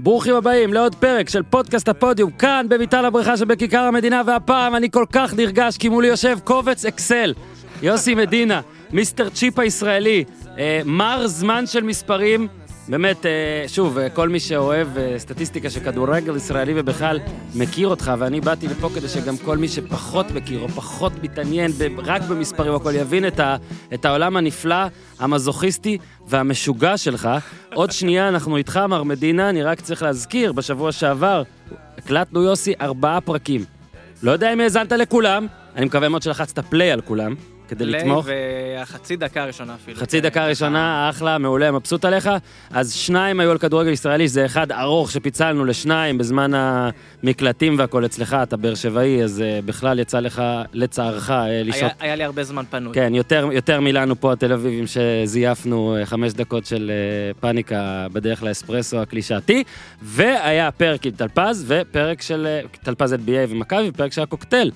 ברוכים הבאים לעוד פרק של פודקאסט הפודיום, כאן בביתן הבריכה שבכיכר המדינה, והפעם אני כל כך נרגש כי מולי יושב קובץ אקסל. יוסי מדינה, מיסטר צ'יפ הישראלי, אה, מר זמן של מספרים. באמת, אה, שוב, אה, כל מי שאוהב אה, סטטיסטיקה של כדורגל ישראלי ובכלל מכיר אותך, ואני באתי לפה כדי שגם כל מי שפחות מכיר או פחות מתעניין רק במספרים הכל יבין את, ה, את העולם הנפלא, המזוכיסטי והמשוגע שלך. עוד שנייה אנחנו איתך, מר מדינה, אני רק צריך להזכיר, בשבוע שעבר הקלטנו יוסי ארבעה פרקים. לא יודע אם האזנת לכולם, אני מקווה מאוד שלחצת פליי על כולם, כדי לתמוך. והחצי דקה הראשונה אפילו. חצי דקה ראשונה, אחלה, מעולה, מבסוט עליך. אז שניים היו על כדורגל ישראלי, שזה אחד ארוך שפיצלנו לשניים בזמן המקלטים והכל אצלך, אתה באר שבעי, אז uh, בכלל יצא לך, לצערך, לשהות. היה, היה לי הרבה זמן פנוי. כן, יותר, יותר מלנו פה התל אביבים שזייפנו חמש דקות של פאניקה בדרך לאספרסו הקלישאתי, והיה פרק עם טלפז ופרק של טלפז NBA ומכבי, ופרק של הקוקטייל.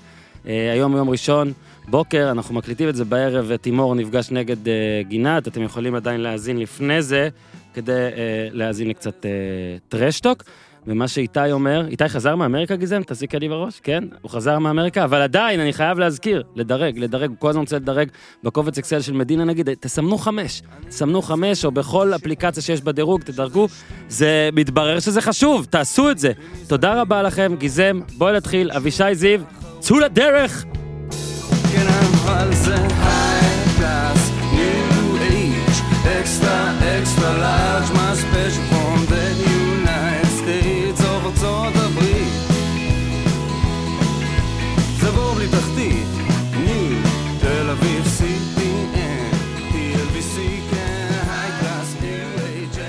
היום יום ראשון. בוקר, אנחנו מקליטים את זה בערב, ותימור נפגש נגד uh, גינת, אתם יכולים עדיין להאזין לפני זה, כדי uh, להאזין לקצת uh, טרשטוק. ומה שאיתי אומר, איתי חזר מאמריקה גזם? תזיק לי בראש? כן, הוא חזר מאמריקה, אבל עדיין, אני חייב להזכיר, לדרג, לדרג, הוא כל הזמן רוצה לדרג בקובץ אקסל של מדינה נגיד, תסמנו חמש, תסמנו חמש, או בכל אפליקציה שיש בדירוג, תדרגו, זה מתברר שזה חשוב, תעשו את זה. תודה רבה לכם, גזם, בואו נתחיל, אבישי זיו, צאו לדרך! כן, כן,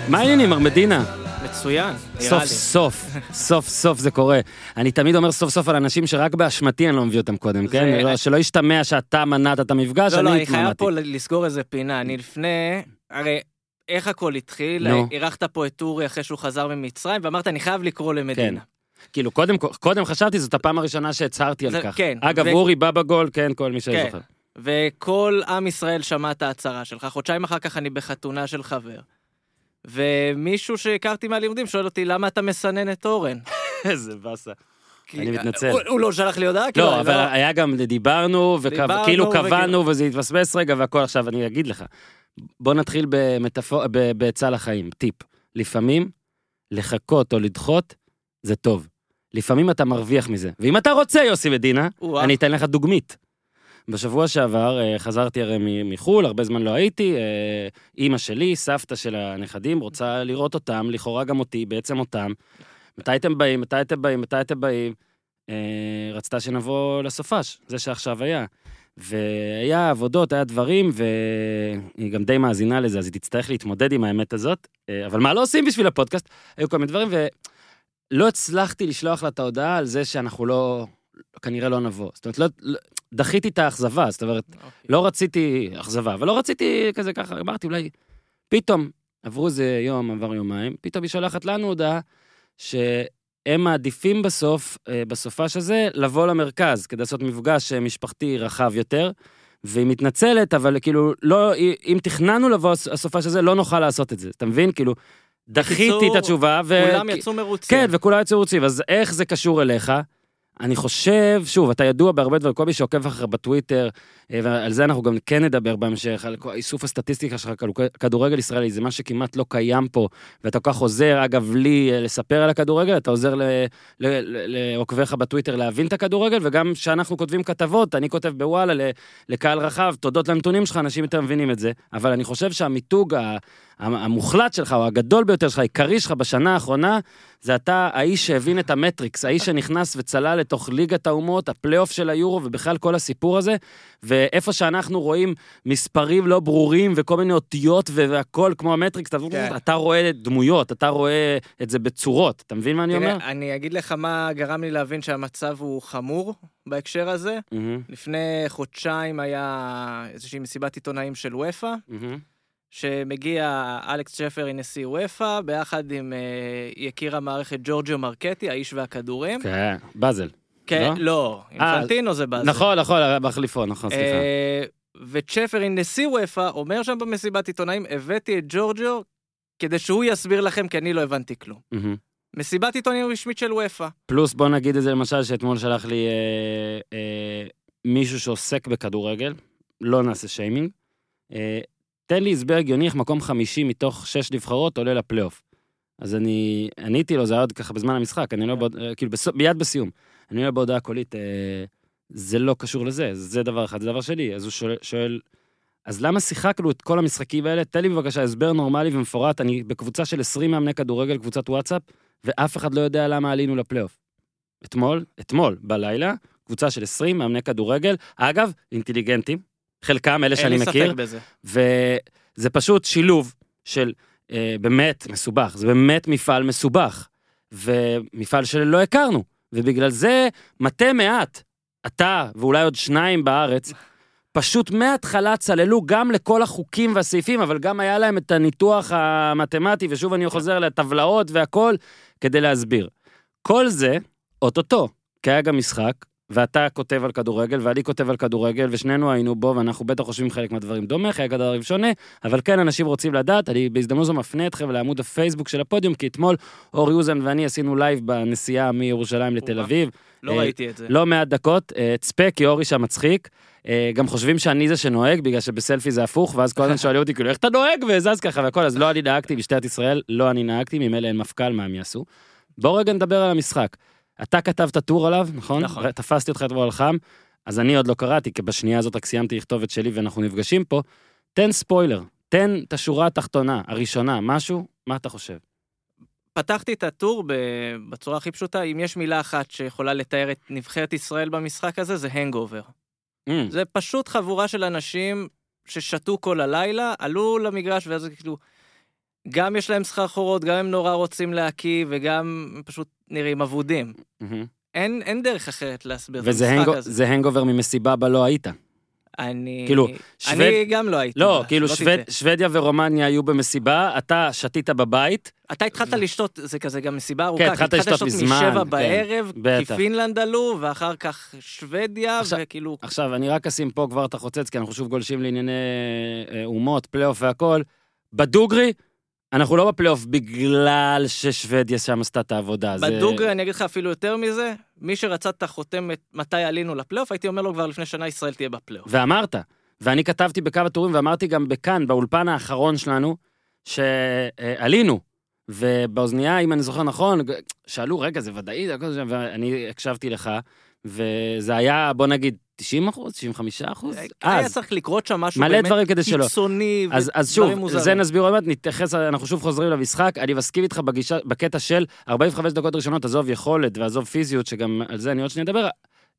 מה העניינים, מר מדינה? מצוין, נראה סוף לי. סוף, סוף סוף זה קורה. אני תמיד אומר סוף סוף על אנשים שרק באשמתי אני לא מביא אותם קודם, כן? לא- שלא ישתמע שאתה מנעת את המפגש, לא, לא, אני אני חייב התמנעתי. פה לסגור איזה פינה. אני לפני, הרי איך הכל התחיל? אירחת פה את אורי אחרי שהוא חזר ממצרים, ואמרת, אני חייב לקרוא למדינה. כאילו, קודם, קודם חשבתי, זאת הפעם הראשונה שהצהרתי על זה- כך. כן, אגב, ו- אורי בא בגול, כן, כל מי כן. שזוכר. וכל עם ישראל שמע את ההצהרה שלך. חודשיים אחר כך אני בחתונה של חבר. ומישהו שהכרתי מהלימודים שואל אותי, למה אתה מסנן את אורן? איזה באסה. אני מתנצל. הוא, לא שלח לי הודעה? כאילו, לא, אני אבל היה גם, דיברנו, וכאילו קבענו, וזה התפספס רגע והכל. עכשיו, אני אגיד לך, בוא נתחיל בעצה לחיים, טיפ. לפעמים, לחכות או לדחות, זה טוב. לפעמים אתה מרוויח מזה. ואם אתה רוצה, יוסי מדינה. אני אתן לך דוגמית. בשבוע שעבר אה, חזרתי הרי מחו"ל, הרבה זמן לא הייתי, אה, אימא שלי, סבתא של הנכדים, רוצה לראות אותם, לכאורה גם אותי, בעצם אותם. מתי אתם באים, מתי אתם באים, מתי אתם באים? אה, רצתה שנבוא לסופש, זה שעכשיו היה. והיה עבודות, היה דברים, והיא גם די מאזינה לזה, אז היא תצטרך להתמודד עם האמת הזאת. אבל מה לא עושים בשביל הפודקאסט? היו כל מיני דברים, ולא הצלחתי לשלוח לה את ההודעה על זה שאנחנו לא, כנראה לא נבוא. זאת אומרת, לא, לא, דחיתי את האכזבה, זאת אומרת, אוקיי. לא רציתי אכזבה, אבל לא רציתי כזה ככה, אמרתי אולי, פתאום, עברו איזה יום, עבר יומיים, פתאום היא שולחת לנו הודעה שהם מעדיפים בסוף, אה, בסופש הזה, לבוא למרכז, כדי לעשות מפגש אה, משפחתי רחב יותר, והיא מתנצלת, אבל כאילו, לא, אם תכננו לבוא הס- הסופש הזה, לא נוכל לעשות את זה, אתה מבין? כאילו, דחיתי את התשובה, ו... כולם יצאו מרוצים. כן, וכולם יצאו רוצים, אז איך זה קשור אליך? אני חושב, שוב, אתה ידוע בהרבה דברים, מי שעוקב אחריך בטוויטר, אה, ועל זה אנחנו גם כן נדבר בהמשך, על איסוף הסטטיסטיקה שלך, כדור- כדורגל ישראלי, זה מה שכמעט לא קיים פה, ואתה כל כך עוזר, אגב, לי אה, לספר על הכדורגל, אתה עוזר לעוקביך בטוויטר להבין את הכדורגל, וגם כשאנחנו כותבים כתבות, אני כותב בוואלה לקהל רחב, תודות לנתונים שלך, אנשים יותר מבינים את זה, אבל אני חושב שהמיתוג המוחלט שלך, או הגדול ביותר שלך, העיקרי שלך בשנה האחרונה, זה אתה האיש שהבין את המטריקס, האיש שנכנס וצלל לתוך ליגת האומות, הפלייאוף של היורו ובכלל כל הסיפור הזה, ואיפה שאנחנו רואים מספרים לא ברורים וכל מיני אותיות ו- והכל כמו המטריקס, כן. אתה רואה דמויות, אתה רואה את זה בצורות, אתה מבין מה אני אומר? תראה, אני אגיד לך מה גרם לי להבין שהמצב הוא חמור בהקשר הזה. מהמם, לפני חודשיים היה איזושהי מסיבת עיתונאים של אופ"א, מהמם. שמגיע אלכס שפר, נשיא וופא, ביחד עם אה, יקיר המערכת ג'ורג'יו מרקטי, האיש והכדורים. כן, באזל. כן, לא? לא, אה, אינפנטינו זה באזל. נכון, נכון, מחליפו, נכון, סליחה. אה, וצ'פרין, נשיא וופא, אומר שם במסיבת עיתונאים, הבאתי את ג'ורג'יו כדי שהוא יסביר לכם, כי אני לא הבנתי כלום. מסיבת עיתונים רשמית של וופא. פלוס בוא נגיד את זה למשל שאתמול שלח לי אה, אה, מישהו שעוסק בכדורגל, לא נעשה שיימינג. אה, תן לי הסבר הגיוני איך מקום חמישי מתוך שש נבחרות עולה לפלייאוף. אז אני עניתי לו, זה היה עוד ככה בזמן המשחק, אני לא, בעוד- אה, כאילו בסוף- מיד בסיום. אני אומר בהודעה קולית, אה, זה לא קשור לזה, זה דבר אחד, זה דבר שלי. אז הוא שואל, שואל, אז למה שיחקנו את כל המשחקים האלה? תן לי בבקשה הסבר נורמלי ומפורט, אני בקבוצה של 20 מאמני כדורגל, קבוצת וואטסאפ, ואף אחד לא יודע למה עלינו לפלייאוף. אתמול, אתמול, בלילה, קבוצה של 20 מאמני כדורגל, אגב, אינטליגנטים, חלקם אלה אין שאני לי מכיר, ספק בזה. וזה פשוט שילוב של אה, באמת מסובך, זה באמת מפעל מסובך, ומפעל שלא הכרנו, ובגלל זה מטה מעט, אתה ואולי עוד שניים בארץ, פשוט מההתחלה צללו גם לכל החוקים והסעיפים, אבל גם היה להם את הניתוח המתמטי, ושוב אני חוזר לטבלאות והכל, כדי להסביר. כל זה, אוטוטו, כי היה גם משחק, ואתה כותב על כדורגל, ואני כותב על כדורגל, ושנינו היינו בו, ואנחנו בטח חושבים חלק מהדברים דומה, חלק מהדברים שונה, אבל כן, אנשים רוצים לדעת, אני בהזדמנות זו מפנה אתכם לעמוד הפייסבוק של הפודיום, כי אתמול אור יוזן ואני עשינו לייב בנסיעה מירושלים לתל. אביב, לא אה, ראיתי את זה. לא מעט דקות, אה, צפה כי אורי שם מצחיק. אה, גם חושבים שאני זה שנוהג, בגלל שבסלפי זה הפוך, ואז כל הזמן שואלים אותי, כאילו, איך אתה נוהג וזה ככה והכל, אז לא אני נהגתי, משטרת ישראל, לא אני נהגתי, ממילא אין מפכ"ל, מה הם יעשו. בואו רגע נדבר על המשחק. אתה כתבת טור עליו, נכון? נכון. תפסתי אותך אתמול על חם, אז אני עוד לא קראתי, כי בשנייה הזאת רק סיימתי לכתוב את שלי ואנחנו נפגשים פה. תן ספוילר, תן את השורה התחתונה, הראשונה, משהו, מה אתה חושב? פתחתי את הטור בצורה הכי פשוטה, אם יש מילה אחת שיכולה לתאר את נבחרת ישראל במשחק הזה, זה hangover. Mm, זה פשוט חבורה של אנשים ששתו כל הלילה, עלו למגרש, ואז כאילו, גם יש להם סחרחורות, גם הם נורא רוצים להקיא, וגם הם פשוט נראים אבודים. אין, אין דרך אחרת להסביר את וזה המשחק הנגו- הזה. זה הנגובר ממסיבה בה לא היית. אני... כאילו, שווד- אני גם לא הייתי. לא, בה, כאילו שלא שווד-. שוודיה ורומניה היו במסיבה, אתה שתית בבית, אתה התחלת לשתות, זה כזה גם מסיבה ארוכה, כן, כי התחלת לשתות מזמן, משבע כן, בערב, כי בטח. פינלנד עלו, ואחר כך שוודיה, עכשיו- וכאילו... עכשיו, אני רק אשים פה כבר את החוצץ, כי אנחנו שוב גולשים לענייני אה, אומות, פלייאוף והכל. בדוגרי, אנחנו לא בפלייאוף בגלל ששוודיה שם עשתה את העבודה. זה- בדוגרי, אני אגיד לך אפילו יותר מזה, מי שרצה את החותמת מתי עלינו לפלייאוף, הייתי אומר לו כבר לפני שנה ישראל תהיה בפלייאוף. ואמרת, ואני כתבתי בקו הטורים ואמרתי גם בכאן, באולפן האחרון שלנו, שעלינו. ובאוזנייה, אם אני זוכר נכון, שאלו, רגע, זה ודאי, זה זה", ואני הקשבתי לך, וזה היה, בוא נגיד, 90 אחוז, 95 אחוז? היה אז. צריך לקרות שם משהו באמת. קיצוני, אז, אז ודברים שוב. זה נסביר עוד מעט, נתייחס, אנחנו שוב חוזרים למשחק, אני מסכים איתך בגישה, בקטע של 45 דקות ראשונות, עזוב יכולת ועזוב פיזיות, שגם על זה אני עוד שניה אדבר,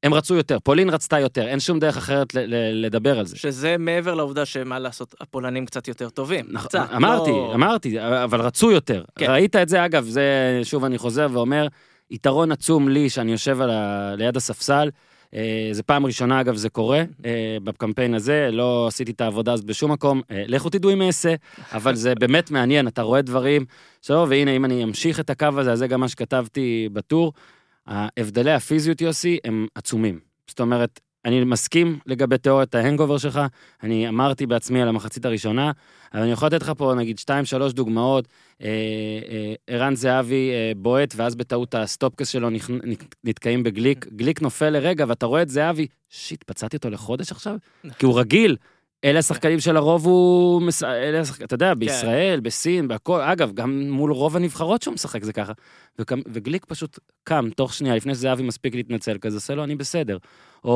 הם רצו יותר, פולין רצתה יותר, אין שום דרך אחרת לדבר על זה. שזה מעבר לעובדה שמה לעשות, הפולנים קצת יותר טובים. נכון, קצת, אמרתי, לא- אמרתי, אבל רצו יותר. כן. ראית את זה, אגב, זה, שוב אני חוזר ואומר, יתרון עצום לי שאני יושב ה... ליד הספסל. אה, זה פעם ראשונה, אגב, זה קורה אה, בקמפיין הזה, לא עשיתי את העבודה הזאת בשום מקום. אה, לכו תדעו אם אעשה, אבל זה באמת מעניין, אתה רואה דברים. שלא, והנה, אם אני אמשיך את הקו הזה, אז זה גם מה שכתבתי בטור. ההבדלי הפיזיות, יוסי, הם עצומים. זאת אומרת, אני מסכים לגבי תיאוריית ה hangover שלך, אני אמרתי בעצמי על המחצית הראשונה, אבל אני יכול לתת לך פה נגיד 2-3 דוגמאות. אה, אה, ערן זהבי אה, בועט, ואז בטעות הסטופקס שלו נכ- נתקעים בגליק, גליק נופל לרגע, ואתה רואה את זהבי, שיט, פצעתי אותו לחודש עכשיו? כי הוא רגיל. אלה השחקנים שלרוב הוא. אלה השחק... אתה יודע, בישראל, בסין, בהכל, אגב, גם מול רוב הנבחרות שהוא משחק זה ככה. וקם... וגליק פשוט קם תוך שנייה, לפני שזהבי מספיק להתנצל, כזה עושה לו, אני בסדר. או,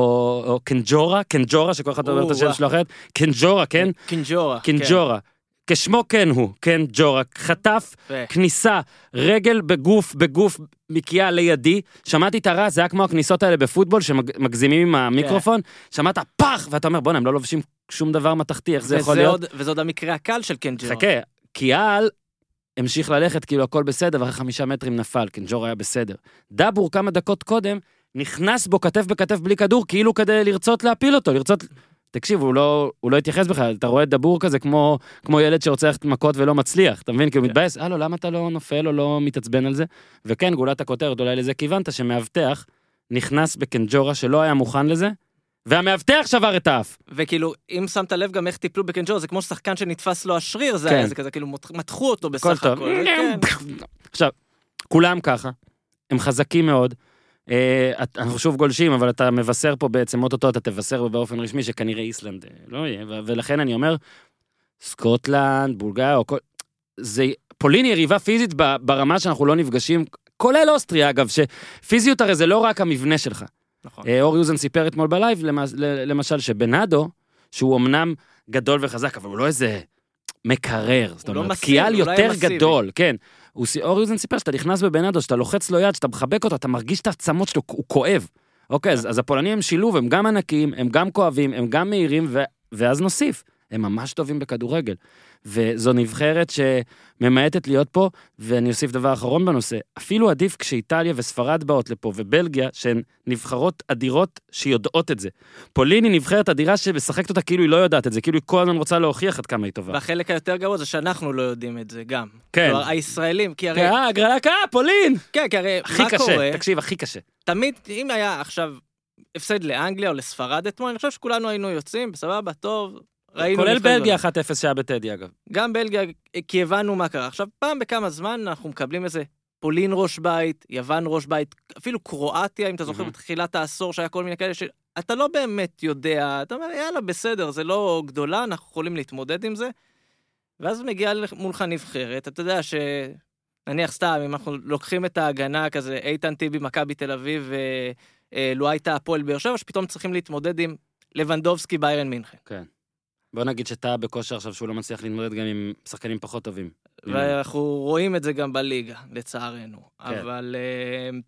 או קנג'ורה, קנג'ורה, שכל אחד אומר את השם. שלו אחרת, קנג'ורה, כן? קינג'ורה. קינג'ורה. כשמו כן הוא, כן, ג'ורה, חטף כן. כניסה, רגל בגוף, בגוף, מקיאה לידי, שמעתי את הרעש, זה היה כמו הכניסות האלה בפוטבול, שמגזימים עם המיקרופון, שמעת פח, ואתה אומר, בוא'נה, הם לא לובשים שום דבר מתכתי, איך זה יכול להיות? עוד- וזה עוד המקרה הקל של קינג'ורה. חכה, קיאל המשיך ללכת, כאילו הכל בסדר, ואחרי חמישה מטרים נפל, קנג'ור היה בסדר. דאבור כמה דקות קודם, נכנס בו כתף בכתף בלי כדור, כאילו כדי לרצות להפיל אותו, לרצות... תקשיב, הוא לא, הוא לא התייחס בכלל, אתה רואה דבור כזה כמו, כמו ילד שרוצה ללכת מכות ולא מצליח, אתה מבין? כי הוא כן. מתבאס, הלו, למה אתה לא נופל או לא מתעצבן על זה? וכן, גולת הכותרת, אולי לזה כיוונת, שמאבטח נכנס בקנג'ורה שלא היה מוכן לזה, והמאבטח שבר את האף. וכאילו, אם שמת לב גם איך טיפלו בקינג'ורה, זה כמו שחקן שנתפס לו השריר, זה כן. היה, זה כזה, כאילו, מתחו אותו בסך הכל. כן. עכשיו, כולם ככה, הם חזקים מאוד. אה, אנחנו שוב גולשים, אבל אתה מבשר פה בעצם, אוטוטו אתה תבשר באופן רשמי שכנראה איסלנד אה, לא יהיה, ולכן אני אומר, סקוטלנד, בולגריה, או כל... זה... פולין היא יריבה פיזית ברמה שאנחנו לא נפגשים, כולל אוסטריה אגב, שפיזיות הרי זה לא רק המבנה שלך. נכון. אה, אור יוזן סיפר אתמול בלייב, למשל, שבנאדו, שהוא אמנם גדול וחזק, אבל הוא לא איזה מקרר. זאת לא אומרת, מסיבי, קיאל לא יותר מסיבי. גדול, כן. הוא, ס- אור יוזן סיפר שאתה נכנס בבנאדו, שאתה לוחץ לו יד, שאתה מחבק אותו, אתה מרגיש את העצמות שלו, הוא כואב. אוקיי, אז, אז הפולנים הם שילוב, הם גם ענקיים, הם גם כואבים, הם גם מהירים, ו, ואז נוסיף, הם ממש טובים בכדורגל. וזו נבחרת שממעטת להיות פה, ואני אוסיף דבר אחרון בנושא, אפילו עדיף כשאיטליה וספרד באות לפה, ובלגיה, שהן נבחרות אדירות שיודעות את זה. פולין היא נבחרת אדירה שמשחקת אותה כאילו היא לא יודעת את זה, כאילו היא כל הזמן רוצה להוכיח עד כמה היא טובה. והחלק היותר גרוע זה שאנחנו לא יודעים את זה גם. כן. כלומר, הישראלים, כי הרי... כן, אה, הגרלה קאה, פולין! כן, כי הרי הכי מה קשה, קורה? תקשיב, הכי קשה. תמיד, אם היה עכשיו הפסד לאנגליה או לספרד אתמול, אני חושב שכולנו היינו יוצאים, בסבבה, טוב. כולל בלגיה גדולה. 1-0 שהיה בטדי אגב. גם בלגיה, כי הבנו מה קרה. עכשיו, פעם בכמה זמן אנחנו מקבלים איזה פולין ראש בית, יוון ראש בית, אפילו קרואטיה, אם אתה זוכר, מהמם. בתחילת העשור שהיה כל מיני כאלה, שאתה לא באמת יודע, אתה אומר, יאללה, בסדר, זה לא גדולה, אנחנו יכולים להתמודד עם זה. ואז מגיעה מולך נבחרת, אתה יודע ש... נניח סתם, אם אנחנו לוקחים את ההגנה כזה, איתן טיבי, מכבי תל אביב, ולואייטה הפועל באר שבע, שפתאום צריכים להתמודד עם לבנדובסקי ביירן מינכן. בוא נגיד שטעה בכושר עכשיו שהוא לא מצליח להתמודד גם עם שחקנים פחות טובים. ואנחנו רואים את זה גם בליגה, לצערנו. כן. אבל אה,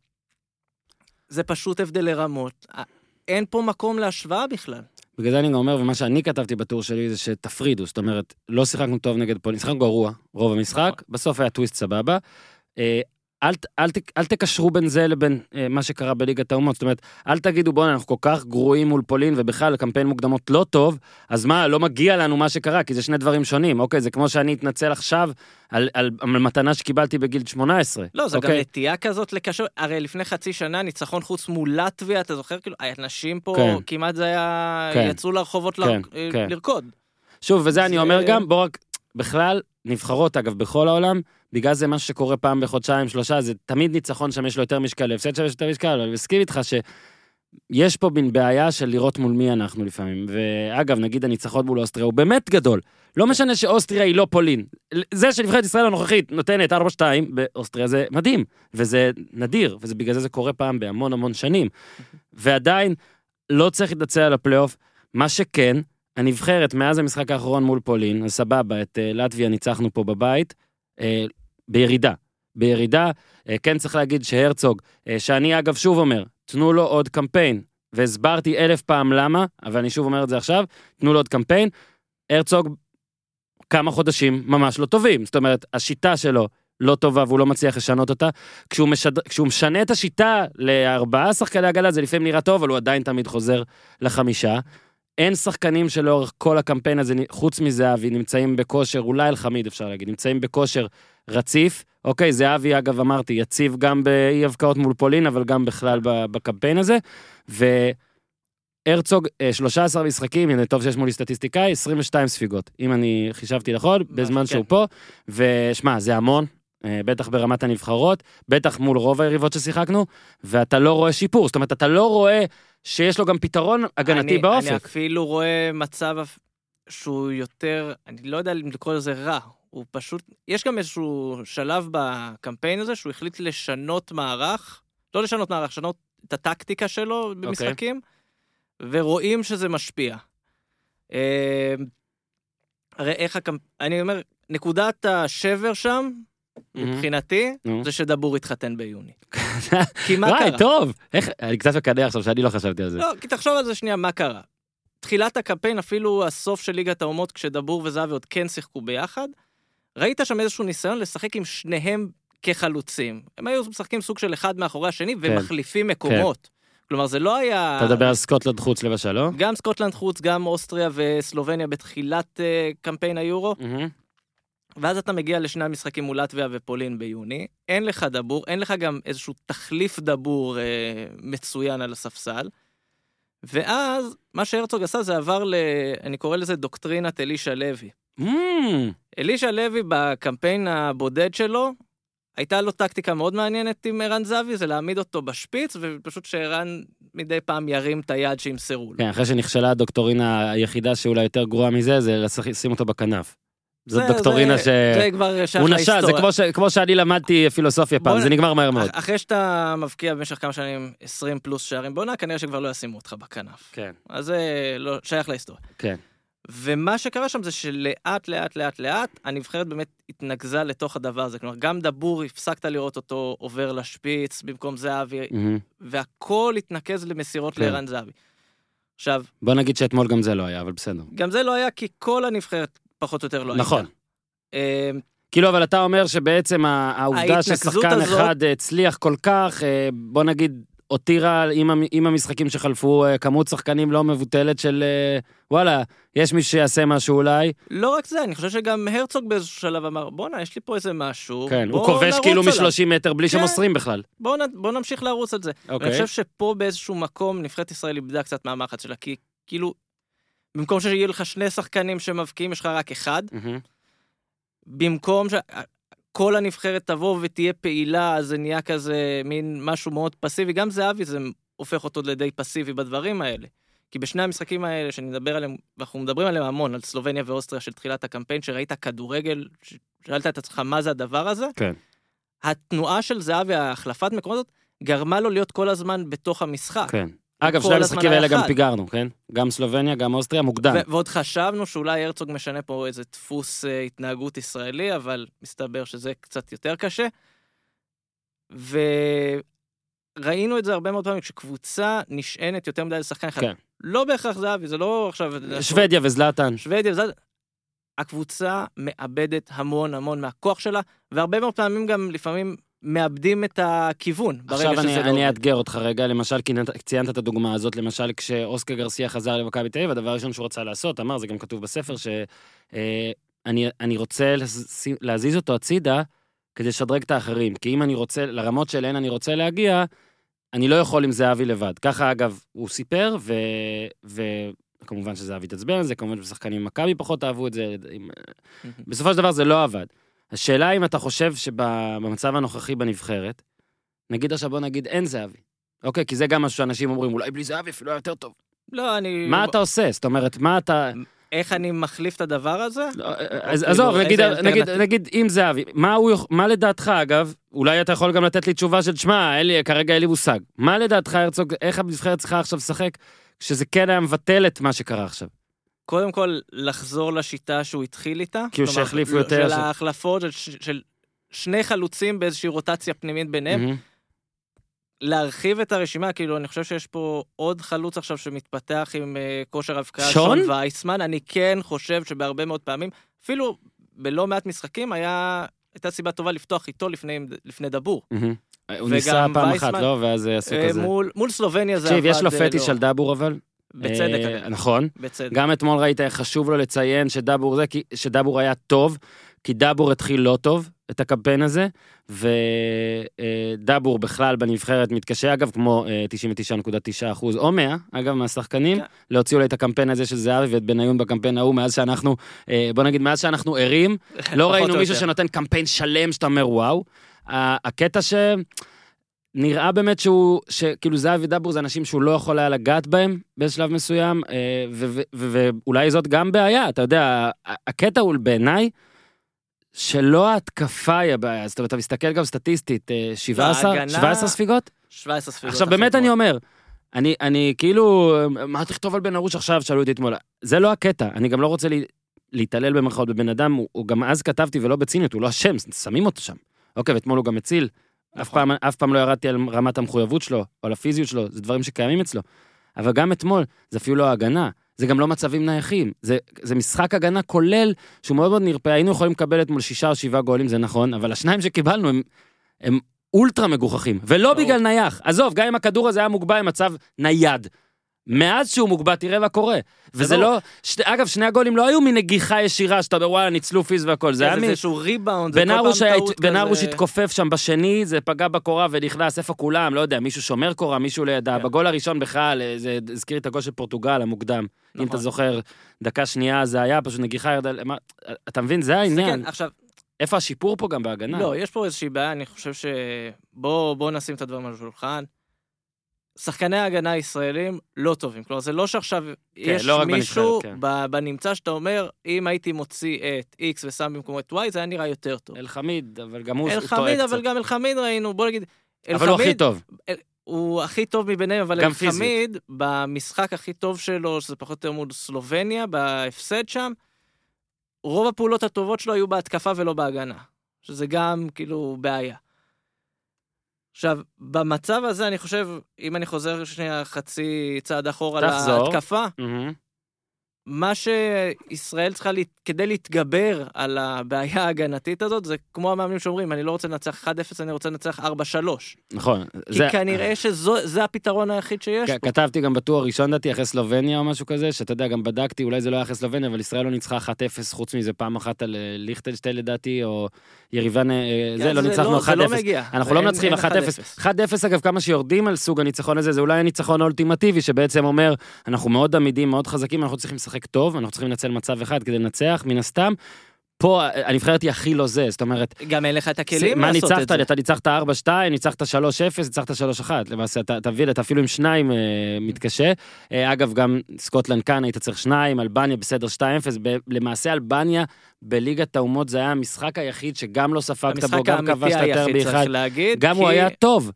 זה פשוט הבדלי רמות. אה, אין פה מקום להשוואה בכלל. בגלל זה אני גם אומר, ומה שאני כתבתי בטור שלי זה שתפרידו, זאת אומרת, לא שיחקנו טוב נגד פולין, שיחקנו גרוע, רוב המשחק, נכון. בסוף היה טוויסט סבבה. אה, אל, אל, אל תקשרו בין זה לבין אה, מה שקרה בליגת האומות, זאת אומרת, אל תגידו בואנה אנחנו כל כך גרועים מול פולין ובכלל קמפיין מוקדמות לא טוב, אז מה, לא מגיע לנו מה שקרה, כי זה שני דברים שונים, אוקיי? זה כמו שאני אתנצל עכשיו על, על, על מתנה שקיבלתי בגיל 18. לא, זו גם אוקיי? נטייה כזאת לקשר, הרי לפני חצי שנה ניצחון חוץ מול לטביה, אתה זוכר? כאילו, האנשים פה, כן. כמעט זה היה, כן. יצאו לרחובות כן, ל- כן. לרקוד. שוב, וזה אני זה- אומר גם, בוא רק, בכלל, נבחרות, אגב, בכל העולם, בגלל זה משהו שקורה פעם בחודשיים, שלושה, זה תמיד ניצחון שם יש לו יותר משקל, הפסד שם יש יותר משקל, אבל אני מסכים איתך שיש פה מין בעיה של לראות מול מי אנחנו לפעמים. ואגב, נגיד הניצחון מול אוסטריה הוא באמת גדול. לא משנה שאוסטריה היא לא פולין. זה שנבחרת ישראל הנוכחית נותנת 4-2 באוסטריה זה מדהים, וזה נדיר, ובגלל זה זה קורה פעם בהמון המון שנים. ועדיין, לא צריך להתנצל על הפלייאוף. מה שכן, הנבחרת מאז המשחק האחרון מול פולין, אז סבבה, את אה, לטביה ניצחנו פה בבית, אה, בירידה. בירידה, אה, כן צריך להגיד שהרצוג, אה, שאני אגב שוב אומר, תנו לו עוד קמפיין, והסברתי אלף פעם למה, אבל אני שוב אומר את זה עכשיו, תנו לו עוד קמפיין, הרצוג כמה חודשים ממש לא טובים, זאת אומרת, השיטה שלו לא טובה והוא לא מצליח לשנות אותה. כשהוא, משד... כשהוא משנה את השיטה לארבעה שחקני הגנה זה לפעמים נראה טוב, אבל הוא עדיין תמיד חוזר לחמישה. אין שחקנים שלאורך כל הקמפיין הזה, חוץ מזהבי, נמצאים בכושר, אולי אלחמיד אפשר להגיד, נמצאים בכושר רציף. אוקיי, זהבי אגב אמרתי, יציב גם באי הבקעות מול פולין, אבל גם בכלל בקמפיין הזה. והרצוג, אה, 13 משחקים, הנה טוב שיש מולי סטטיסטיקאי, 22 ספיגות, אם אני חישבתי נכון, בזמן כן. שהוא פה. ושמע, זה המון, אה, בטח ברמת הנבחרות, בטח מול רוב היריבות ששיחקנו, ואתה לא רואה שיפור, זאת אומרת, אתה לא רואה שיש לו גם פתרון הגנתי אני, באופק. אני אפילו רואה מצב שהוא יותר, אני לא יודע אם לקרוא לזה רע, הוא פשוט, יש גם איזשהו שלב בקמפיין הזה שהוא החליט לשנות מערך, לא לשנות מערך, לשנות את הטקטיקה שלו במשחקים, ורואים שזה משפיע. אה, הרי איך הקמפ... אני אומר, נקודת השבר שם, מהמם. מבחינתי. זה שדבור התחתן ביוני. כי מה וואי, קרה? טוב, איך, אני קצת מקנא עכשיו שאני לא חשבתי על זה. לא, כי תחשוב על זה שנייה, מה קרה? תחילת הקמפיין, אפילו הסוף של ליגת האומות, כשדבור וזהבי עוד כן שיחקו ביחד, ראית שם איזשהו ניסיון לשחק עם שניהם כחלוצים. הם היו משחקים סוג של אחד מאחורי השני ומחליפים מקומות. כלומר, זה לא היה... אתה מדבר על סקוטלנד חוץ לבשל, לא? גם סקוטלנד חוץ, גם אוסטריה וסלובניה בתחילת uh, קמפיין היורו, מהמם. ואז אתה מגיע לשני המשחקים מול לטביה ופולין ביוני, אין לך דבור, אין לך גם איזשהו תחליף דבור uh, מצוין על הספסל, ואז מה שהרצוג עשה זה עבר ל... אני קורא לזה דוקטרינת אלישע לוי. מהמם. אלישע לוי בקמפיין הבודד שלו, הייתה לו טקטיקה מאוד מעניינת עם ערן זהבי, זה להעמיד אותו בשפיץ, ופשוט שערן מדי פעם ירים את היד שימסרו לו. כן, אחרי שנכשלה הדוקטורינה היחידה שאולי יותר גרועה מזה, זה לשים- אותו בכנף. זאת זה- דוקטורינה זה- ש... זה כבר שייך הוא נשל, זה להיסטוריה. כמו ש- כמו שאני למדתי פילוסופיה פעם, זה נגמר מהר מאוד. אח- אחרי שאתה מבקיע במשך כמה שנים 20 פלוס שערים בעונה, כנראה שכבר לא ישימו אותך בכנף. כן, אז זה לא, שייך להיסטוריה. כן. ומה שקרה שם זה שלאט לאט לאט לאט הנבחרת באמת התנקזה לתוך הדבר הזה. כלומר, גם דבור, הפסקת לראות אותו עובר לשפיץ במקום זהבי, מהמם. והכל התנקז למסירות כן. לערן זהבי. עכשיו, בוא נגיד שאתמול גם זה לא היה, אבל בסדר. גם זה לא היה כי כל הנבחרת פחות או יותר לא נכון. הייתה. אמ, כאילו, אבל אתה אומר שבעצם העובדה ששחקן הזאת- אחד הצליח כל כך, אה, בוא נגיד, הותירה עם עם המשחקים שחלפו אה, כמות שחקנים לא מבוטלת של אה, וואלה, יש מישהו שיעשה משהו אולי. לא רק זה, אני חושב שגם הרצוג באיזשהו שלב אמר, בואנה, יש לי פה איזה משהו, כן, הוא בוא כובש כאילו עליו. מ-30 מטר בלי כן. שמוסרים בכלל. בואו בואו נמשיך לרוץ על זה. אני אוקיי. חושב שפה באיזשהו מקום נבחרת ישראל איבדה קצת מהמחץ שלה, כי כאילו, במקום שיהיו לך שני שחקנים שמבקיעים, יש לך רק אחד, מהמם. במקום שכל הנבחרת תבוא ותהיה פעילה, אז זה נהיה כזה מין משהו מאוד פסיבי. גם זהבי זה הופך אותו לדי פסיבי בדברים האלה. כי בשני המשחקים האלה שנדבר עליהם, ואנחנו מדברים עליהם המון, על סלובניה ואוסטריה של תחילת הקמפיין, שראית כדורגל, שאלת את עצמך מה זה הדבר הזה, כן. התנועה של זהבי, ההחלפת מקומות הזאת, גרמה לו להיות כל הזמן בתוך המשחק. כן. אגב, שני המשחקים האלה גם. פיגרנו, כן? גם סלובניה, גם אוסטריה, מוקדם. ועוד חשבנו שאולי הרצוג משנה פה איזה דפוס אה, התנהגות ישראלי, אבל מסתבר שזה קצת יותר קשה. וראינו את זה הרבה מאוד פעמים, כשקבוצה נשענת יותר מדי לשחקן אחד. כן. לא בהכרח זהבי, זה לא עכשיו... שוודיה וזלאטן. שוודיה, זה... הקבוצה מאבדת המון המון מהכוח שלה, והרבה מאוד פעמים גם לפעמים מאבדים את הכיוון. ברגע עכשיו שזה אני, לא אני עובד. אאתגר אותך רגע, למשל, כי נת- ציינת את הדוגמה הזאת, למשל, כשאוסקר גרסיה חזר למכבי תל אביב, הדבר הראשון שהוא רצה לעשות, אמר, זה גם כתוב בספר, שאני אני רוצה להזיז אותו הצידה כדי לשדרג את האחרים, כי אם אני רוצה, לרמות שלהן אני רוצה להגיע, אני לא יכול עם זהבי לבד. ככה, אגב, הוא סיפר, ו... וכמובן שזהבי התעצבן על זה, כמובן ששחקנים ממכבי פחות אהבו את זה, עם- בסופו של דבר זה לא עבד. השאלה אם אתה חושב שבמצב הנוכחי בנבחרת, נגיד עכשיו בוא נגיד אין זהבי. אוקיי, כי זה גם משהו שאנשים אומרים, אולי בלי זהבי אפילו היה יותר טוב. לא, אני... מה אתה עושה? זאת אומרת, מה אתה... איך אני מחליף את הדבר הזה? לא, כאילו, עזוב, נגיד, אם זהבי, מה לדעתך אגב, אולי אתה יכול גם לתת לי תשובה של, שמע, כרגע אין לי מושג. מה לדעתך, הרצוג, איך הנבחרת צריכה עכשיו לשחק, שזה כן היה מבטל את מה שקרה עכשיו? קודם כל, לחזור לשיטה שהוא התחיל איתה. כאילו כלומר, שהחליפו לא- יותר, של ההחלפות, של, של שני חלוצים באיזושהי רוטציה פנימית ביניהם. מהמם. להרחיב את הרשימה, כאילו, אני חושב שיש פה עוד חלוץ עכשיו שמתפתח עם uh, כושר הבקעה, שון? וייסמן. אני כן חושב שבהרבה מאוד פעמים, אפילו בלא מעט משחקים, היה... הייתה סיבה טובה לפתוח איתו לפני, לפני דבור. מהמם. הוא ניסה פעם אחת, וייסמן- לא? ואז עשו אה, כזה. מול, מול סלובניה זה עבד... תקשיב, יש לו אה, פטיש לא. על דאבור אבל. בצדק, אה, נכון. בצדק. גם אתמול ראית איך חשוב לו לציין שדאבור זה, שדאבור היה טוב, כי דאבור התחיל לא טוב, את הקמפיין הזה, ודאבור בכלל בנבחרת מתקשה, אגב, כמו אה, 99.9 אחוז, או 100, אגב, מהשחקנים, כן. להוציא אולי את הקמפיין הזה של זהבי ואת בניון בקמפיין ההוא, מאז שאנחנו, אה, בוא נגיד, מאז שאנחנו ערים, לא ראינו מישהו יותר. שנותן קמפיין שלם שאתה אומר וואו. הקטע ש... נראה באמת שהוא, שכאילו זהבי ודבור זה אנשים שהוא לא יכול היה לגעת בהם באיזה שלב מסוים, אה, ואולי זאת גם בעיה, אתה יודע, הקטע הוא בעיניי, שלא ההתקפה היא הבעיה, זאת אומרת, אתה מסתכל גם סטטיסטית, אה, 17, וההגנה- 17 ספיגות? 17 ספיגות. עכשיו באמת אני. אומר, אני, אני כאילו, מה תכתוב על בן ארוש עכשיו, שאלו אותי אתמול, זה לא הקטע, אני גם לא רוצה לי, להתעלל במרכאות בבן אדם, הוא, הוא גם אז כתבתי ולא בציניות, הוא לא אשם, שמים אותו שם. אוקיי, ואתמול הוא גם הציל, אף נכון. פעם, אף פעם לא ירדתי על רמת המחויבות שלו, או על הפיזיות שלו, זה דברים שקיימים אצלו. אבל גם אתמול, זה אפילו לא הגנה, זה גם לא מצבים נייחים, זה, זה משחק הגנה כולל, שהוא מאוד מאוד נרפה, היינו יכולים לקבל אתמול שישה או שבעה גולים, זה נכון, אבל השניים שקיבלנו הם, הם אולטרה מגוחכים, ולא. בגלל נייח. עזוב, גם אם הכדור הזה היה מוגבע עם מצב נייח. מאז שהוא מוגבע, תראה מה קורה. וזה. לא... ש... אגב, שני הגולים לא היו מנגיחה ישירה, שאתה אומר, וואלה, ניצלו פיזיות והכל. זה היה מ... איזשהו ריבאונד, זה כל פעם טעות בן ארוש כזה. התכופף שם בשני, זה פגע בקורה ונכנס, איפה כולם? לא יודע, מישהו שומר קורה, מישהו לידו. כן. בגול הראשון בכלל, אה, זה הזכיר את הגול של פורטוגל המוקדם. אם נכון. אתה זוכר, דקה שנייה זה היה, פשוט נגיחה ירדה... אתה מבין, זה העניין. עכשיו, איפה השיפור פה גם בהגנה? לא, יש פה איזושהי בעיה, אני חושב ש... בואו בוא נשים את הדברים על השולחן. שחקני ההגנה הישראלים לא טובים. כלומר, זה לא שעכשיו יש לא רק מישהו בנבחרת, כן. בנמצא שאתה אומר, אם הייתי מוציא את X ושם במקומו את Y, זה היה נראה יותר טוב. אלחמיד, אבל גם הוא טועה אלחמיד, קצת. אבל גם אלחמיד ראינו, בוא נגיד, אבל הוא הכי אלחמיד טוב. הוא הכי טוב מביניהם, אבל. אלחמיד, במשחק הכי טוב שלו, שזה פחות או יותר מול סלובניה, בהפסד שם, רוב הפעולות הטובות שלו היו בהתקפה ולא בהגנה. שזה גם כאילו בעיה. עכשיו, במצב הזה אני חושב, אם אני חוזר שנייה חצי צעד אחורה תחזור. להתקפה, מהמם. מה שישראל צריכה, לה... כדי להתגבר על הבעיה ההגנתית הזאת, זה כמו המאמנים שאומרים, אני לא רוצה לנצח 1-0, אני רוצה לנצח 4-3. נכון. כי זה- כנראה שזה הפתרון היחיד שיש פה. כתבתי גם בטור הראשון דעתי אחרי סלובניה או משהו כזה, שאתה יודע, גם בדקתי, אולי זה לא היה אחרי סלובניה, אבל ישראל לא ניצחה 1-0 חוץ מזה פעם אחת על אה, ליכטנשטיין לדעתי, או יריבה, נ- אה, זה, כן, לא ניצחנו 1-0. זה לא מגיע. אנחנו לא מנצחים אין 1-0. 1-0 אגב, כמה שיורדים על סוג הניצחון הזה, זה אולי הניצחון האולטימטיבי, שבעצם אומר, אנחנו מאוד עמידים, מאוד חזקים, אנחנו צריכים לשחק טוב, אנחנו צריכים לנצל מצב אחד כדי לנצח, מן הסתם. פה הנבחרת היא הכי לא זה, זאת אומרת, גם אין לך את הכלים מה לעשות ניצחת? את זה. אתה ניצחת 4-2, ניצחת 3-0, ניצחת 3-1. למעשה, אתה תבין, אתה אפילו עם שניים אה, מתקשה. אה, אגב, גם סקוטלנד כאן היית צריך שניים, אלבניה בסדר 2-0. ב- למעשה, אלבניה בליגת האומות זה היה המשחק היחיד שגם לא ספגת בו, גם כבשת יותר באחד. גם הוא כי- היה טוב.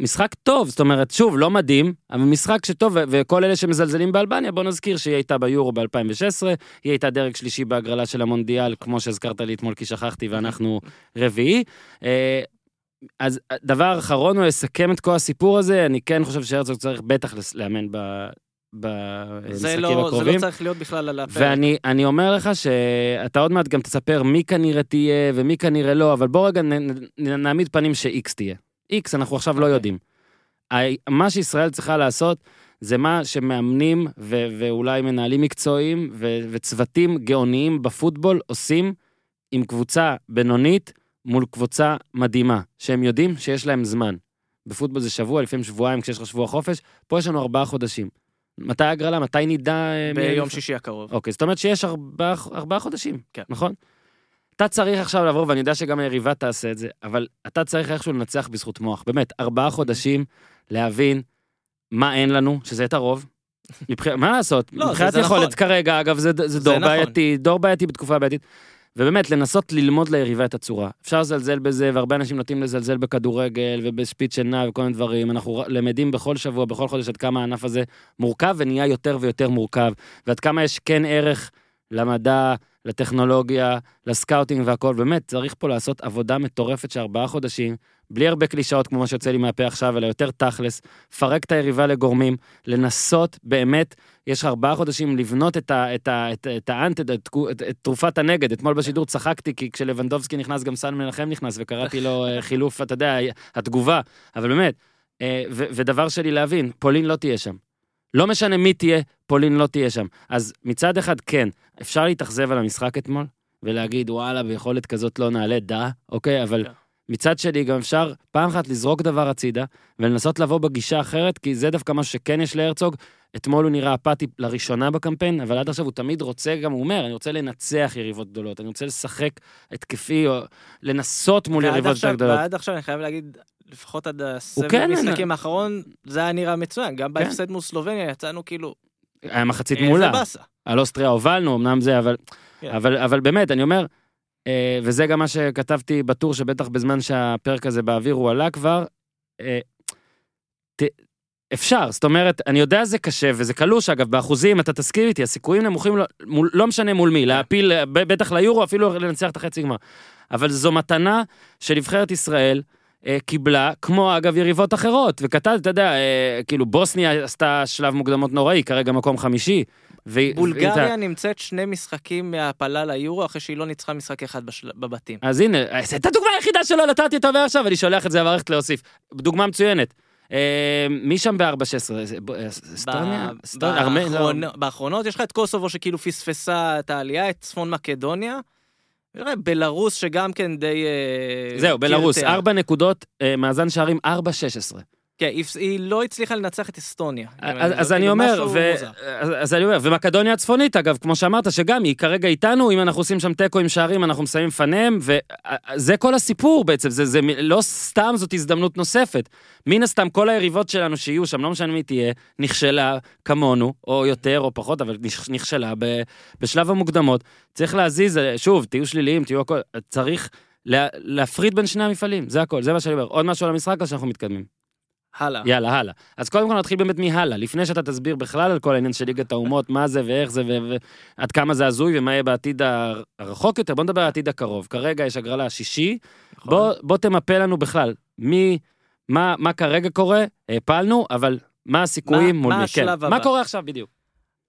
משחק טוב, זאת אומרת, שוב, לא מדהים, אבל משחק שטוב, וכל אלה שמזלזלים באלבניה, בוא נזכיר שהיא הייתה ביורו ב-2016, היא הייתה דרג שלישי בהגרלה של המונדיאל, כמו שהזכרת לי אתמול כי שכחתי, ואנחנו רביעי. אה, אז דבר אחרון הוא לסכם את כל הסיפור הזה, אני כן חושב שהרצוג צריך בטח לאמן ב- זה במשחקים לא, זה הקרובים. לא צריך להיות בכלל על הפרק. ואני אני אומר לך שאתה עוד מעט גם תספר מי כנראה תהיה ומי כנראה לא, אבל בוא רגע נ, נ, נעמיד פנים ש-X תהיה. X אנחנו עכשיו לא אוקיי. יודעים. מה שישראל צריכה לעשות זה מה שמאמנים ו- ואולי מנהלים מקצועיים ו- וצוותים גאוניים בפוטבול עושים עם קבוצה בינונית מול קבוצה מדהימה, שהם יודעים שיש להם זמן. בפוטבול זה שבוע, לפעמים שבועיים כשיש לך שבוע חופש, פה יש לנו ארבעה חודשים. מתי ההגרלה? מתי נדע? אה, ביום? שישי הקרוב. אוקיי, זאת אומרת שיש ארבעה, ארבעה חודשים, כן. נכון? אתה צריך עכשיו לבוא, ואני יודע שגם היריבה תעשה את זה, אבל אתה צריך איכשהו לנצח בזכות מוח. באמת, ארבעה חודשים להבין מה אין לנו, שזה את הרוב. מבח... מה לעשות? לא, זה- מבחינת זה יכולת, נכון. כרגע, אגב, זה, זה דור נכון. בעייתי, דור בעייתי בתקופה בעייתית. ובאמת, לנסות ללמוד ליריבה את הצורה. אפשר לזלזל בזה, והרבה אנשים נוטים לזלזל בכדורגל ובשפיץ שינה וכל מיני דברים. אנחנו למדים בכל שבוע, בכל חודש, עד כמה הענף הזה מורכב ונהיה יותר ויותר מורכב, ועד כמה יש כן ערך למדע, לטכנולוגיה, לסקאוטינג והכל. באמת, צריך פה לעשות עבודה מטורפת של ארבעה חודשים, בלי הרבה קלישאות כמו מה שיוצא לי מהפה עכשיו, אלא יותר תכלס, פרק את היריבה לגורמים, לנסות באמת, יש לך ארבעה חודשים לבנות את, ה, את, את, את, את תרופת הנגד. אתמול בשידור צחקתי, כי כשלבנדובסקי נכנס, גם סן מנחם נכנס, וקראתי לו אה, חילוף, אתה יודע, התגובה. אבל באמת, אה, ו, ודבר שלי להבין, פולין לא תהיה שם. לא משנה מי תהיה, פולין לא תהיה שם. אז מצד אחד, כן, אפשר להתאכזב על המשחק אתמול, ולהגיד, וואלה, ביכולת כזאת לא נעלה, דה, אוקיי, אבל כן. מצד שני, גם אפשר פעם אחת לזרוק דבר הצידה, ולנסות לבוא בגישה אחרת, כי זה דווקא משהו שכן יש להרצוג. אתמול הוא נראה אפאתי לראשונה בקמפיין, אבל עד עכשיו הוא תמיד רוצה, גם הוא אומר, אני רוצה לנצח יריבות גדולות, אני רוצה לשחק התקפי, או לנסות מול יריבות עכשיו- יותר גדולות. ועד עכשיו אני חייב להגיד, לפחות עד הסבב כן, משחקים האחרון, זה היה נראה מצוין. גם כן. בהפסד מול סלובניה יצאנו כאילו, היה מחצית איזה מולה. על אוסטריה הובלנו, אמנם זה, אבל, כן. אבל, באמת, אני אומר, אה, וזה גם מה שכתבתי בטור, שבטח בזמן שהפרק הזה באוויר הוא עלה כבר, אה, אפשר, זאת אומרת, אני יודע זה קשה, וזה קלוש, אגב, באחוזים, אתה תסכים איתי, הסיכויים נמוכים, לא, מול, לא משנה מול מי, להפיל, אה, בטח ליורו, אפילו לנצח את החצי גמר. אבל זו מתנה שנבחרת ישראל, אה, קיבלה, כמו אגב יריבות אחרות, וכתב, אתה יודע, אה, כאילו בוסניה עשתה שלב מוקדמות נוראי, כרגע מקום חמישי. והיא- בולגריה נמצאת שני משחקים מהעפלה ליורו, אחרי שהיא לא ניצחה משחק אחד בשל- בבתים. אז הנה, זאת הדוגמה היחידה שלא נתתי אותה ועכשיו, אני שולח את זה למערכת להוסיף. דוגמה מצוינת. אה, מי שם ב-4-16? אסטוניה? ב- אסטוניה? ארמניה? לא. באחרון- באחרונות יש לך את קוסובו שכאילו פספסה את העלייה, את צפון מקדוניה. נראה, בלרוס שגם כן די... אה, זהו, בלרוס. ארבע נקודות, אה, מאזן שערים 4-16. כן, היא- לא הצליחה לנצח את אסטוניה. אז, אז אני אומר. אז, אז אני אומר, ומקדוניה הצפונית, אגב, כמו שאמרת, שגם היא כרגע איתנו, אם אנחנו עושים שם תיקו עם שערים, אנחנו מסיימים לפניהם, וזה כל הסיפור בעצם, זה, לא סתם זאת הזדמנות נוספת. מן הסתם, כל היריבות שלנו שיהיו שם, לא משנה מי תהיה, נכשלה כמונו, או יותר או פחות, אבל נכ- נכשלה בשלב המוקדמות. צריך להזיז, אה, שוב, תהיו שליליים, תהיו הכל, צריך לה, להפריד בין שני המפעלים, זה הכל, זה מה שאני אומר. עוד משהו על המשחק, או שאנחנו מתקדמים? הלאה. יאללה, הלאה. אז קודם כל נתחיל באמת מהלאה, לפני שאתה תסביר בכלל על כל העניין של ליגת האומות, מה זה ואיך זה ועד כמה זה הזוי ומה יהיה בעתיד הר- הרחוק יותר, בוא נדבר על העתיד הקרוב. כרגע יש הגרלה שישי, נכון. בוא, בוא תמפה לנו בכלל, מי, מה, מה כרגע קורה, העפלנו, אבל מה הסיכויים מה- מול מה מי? השלב כן. הבא? מה קורה עכשיו בדיוק?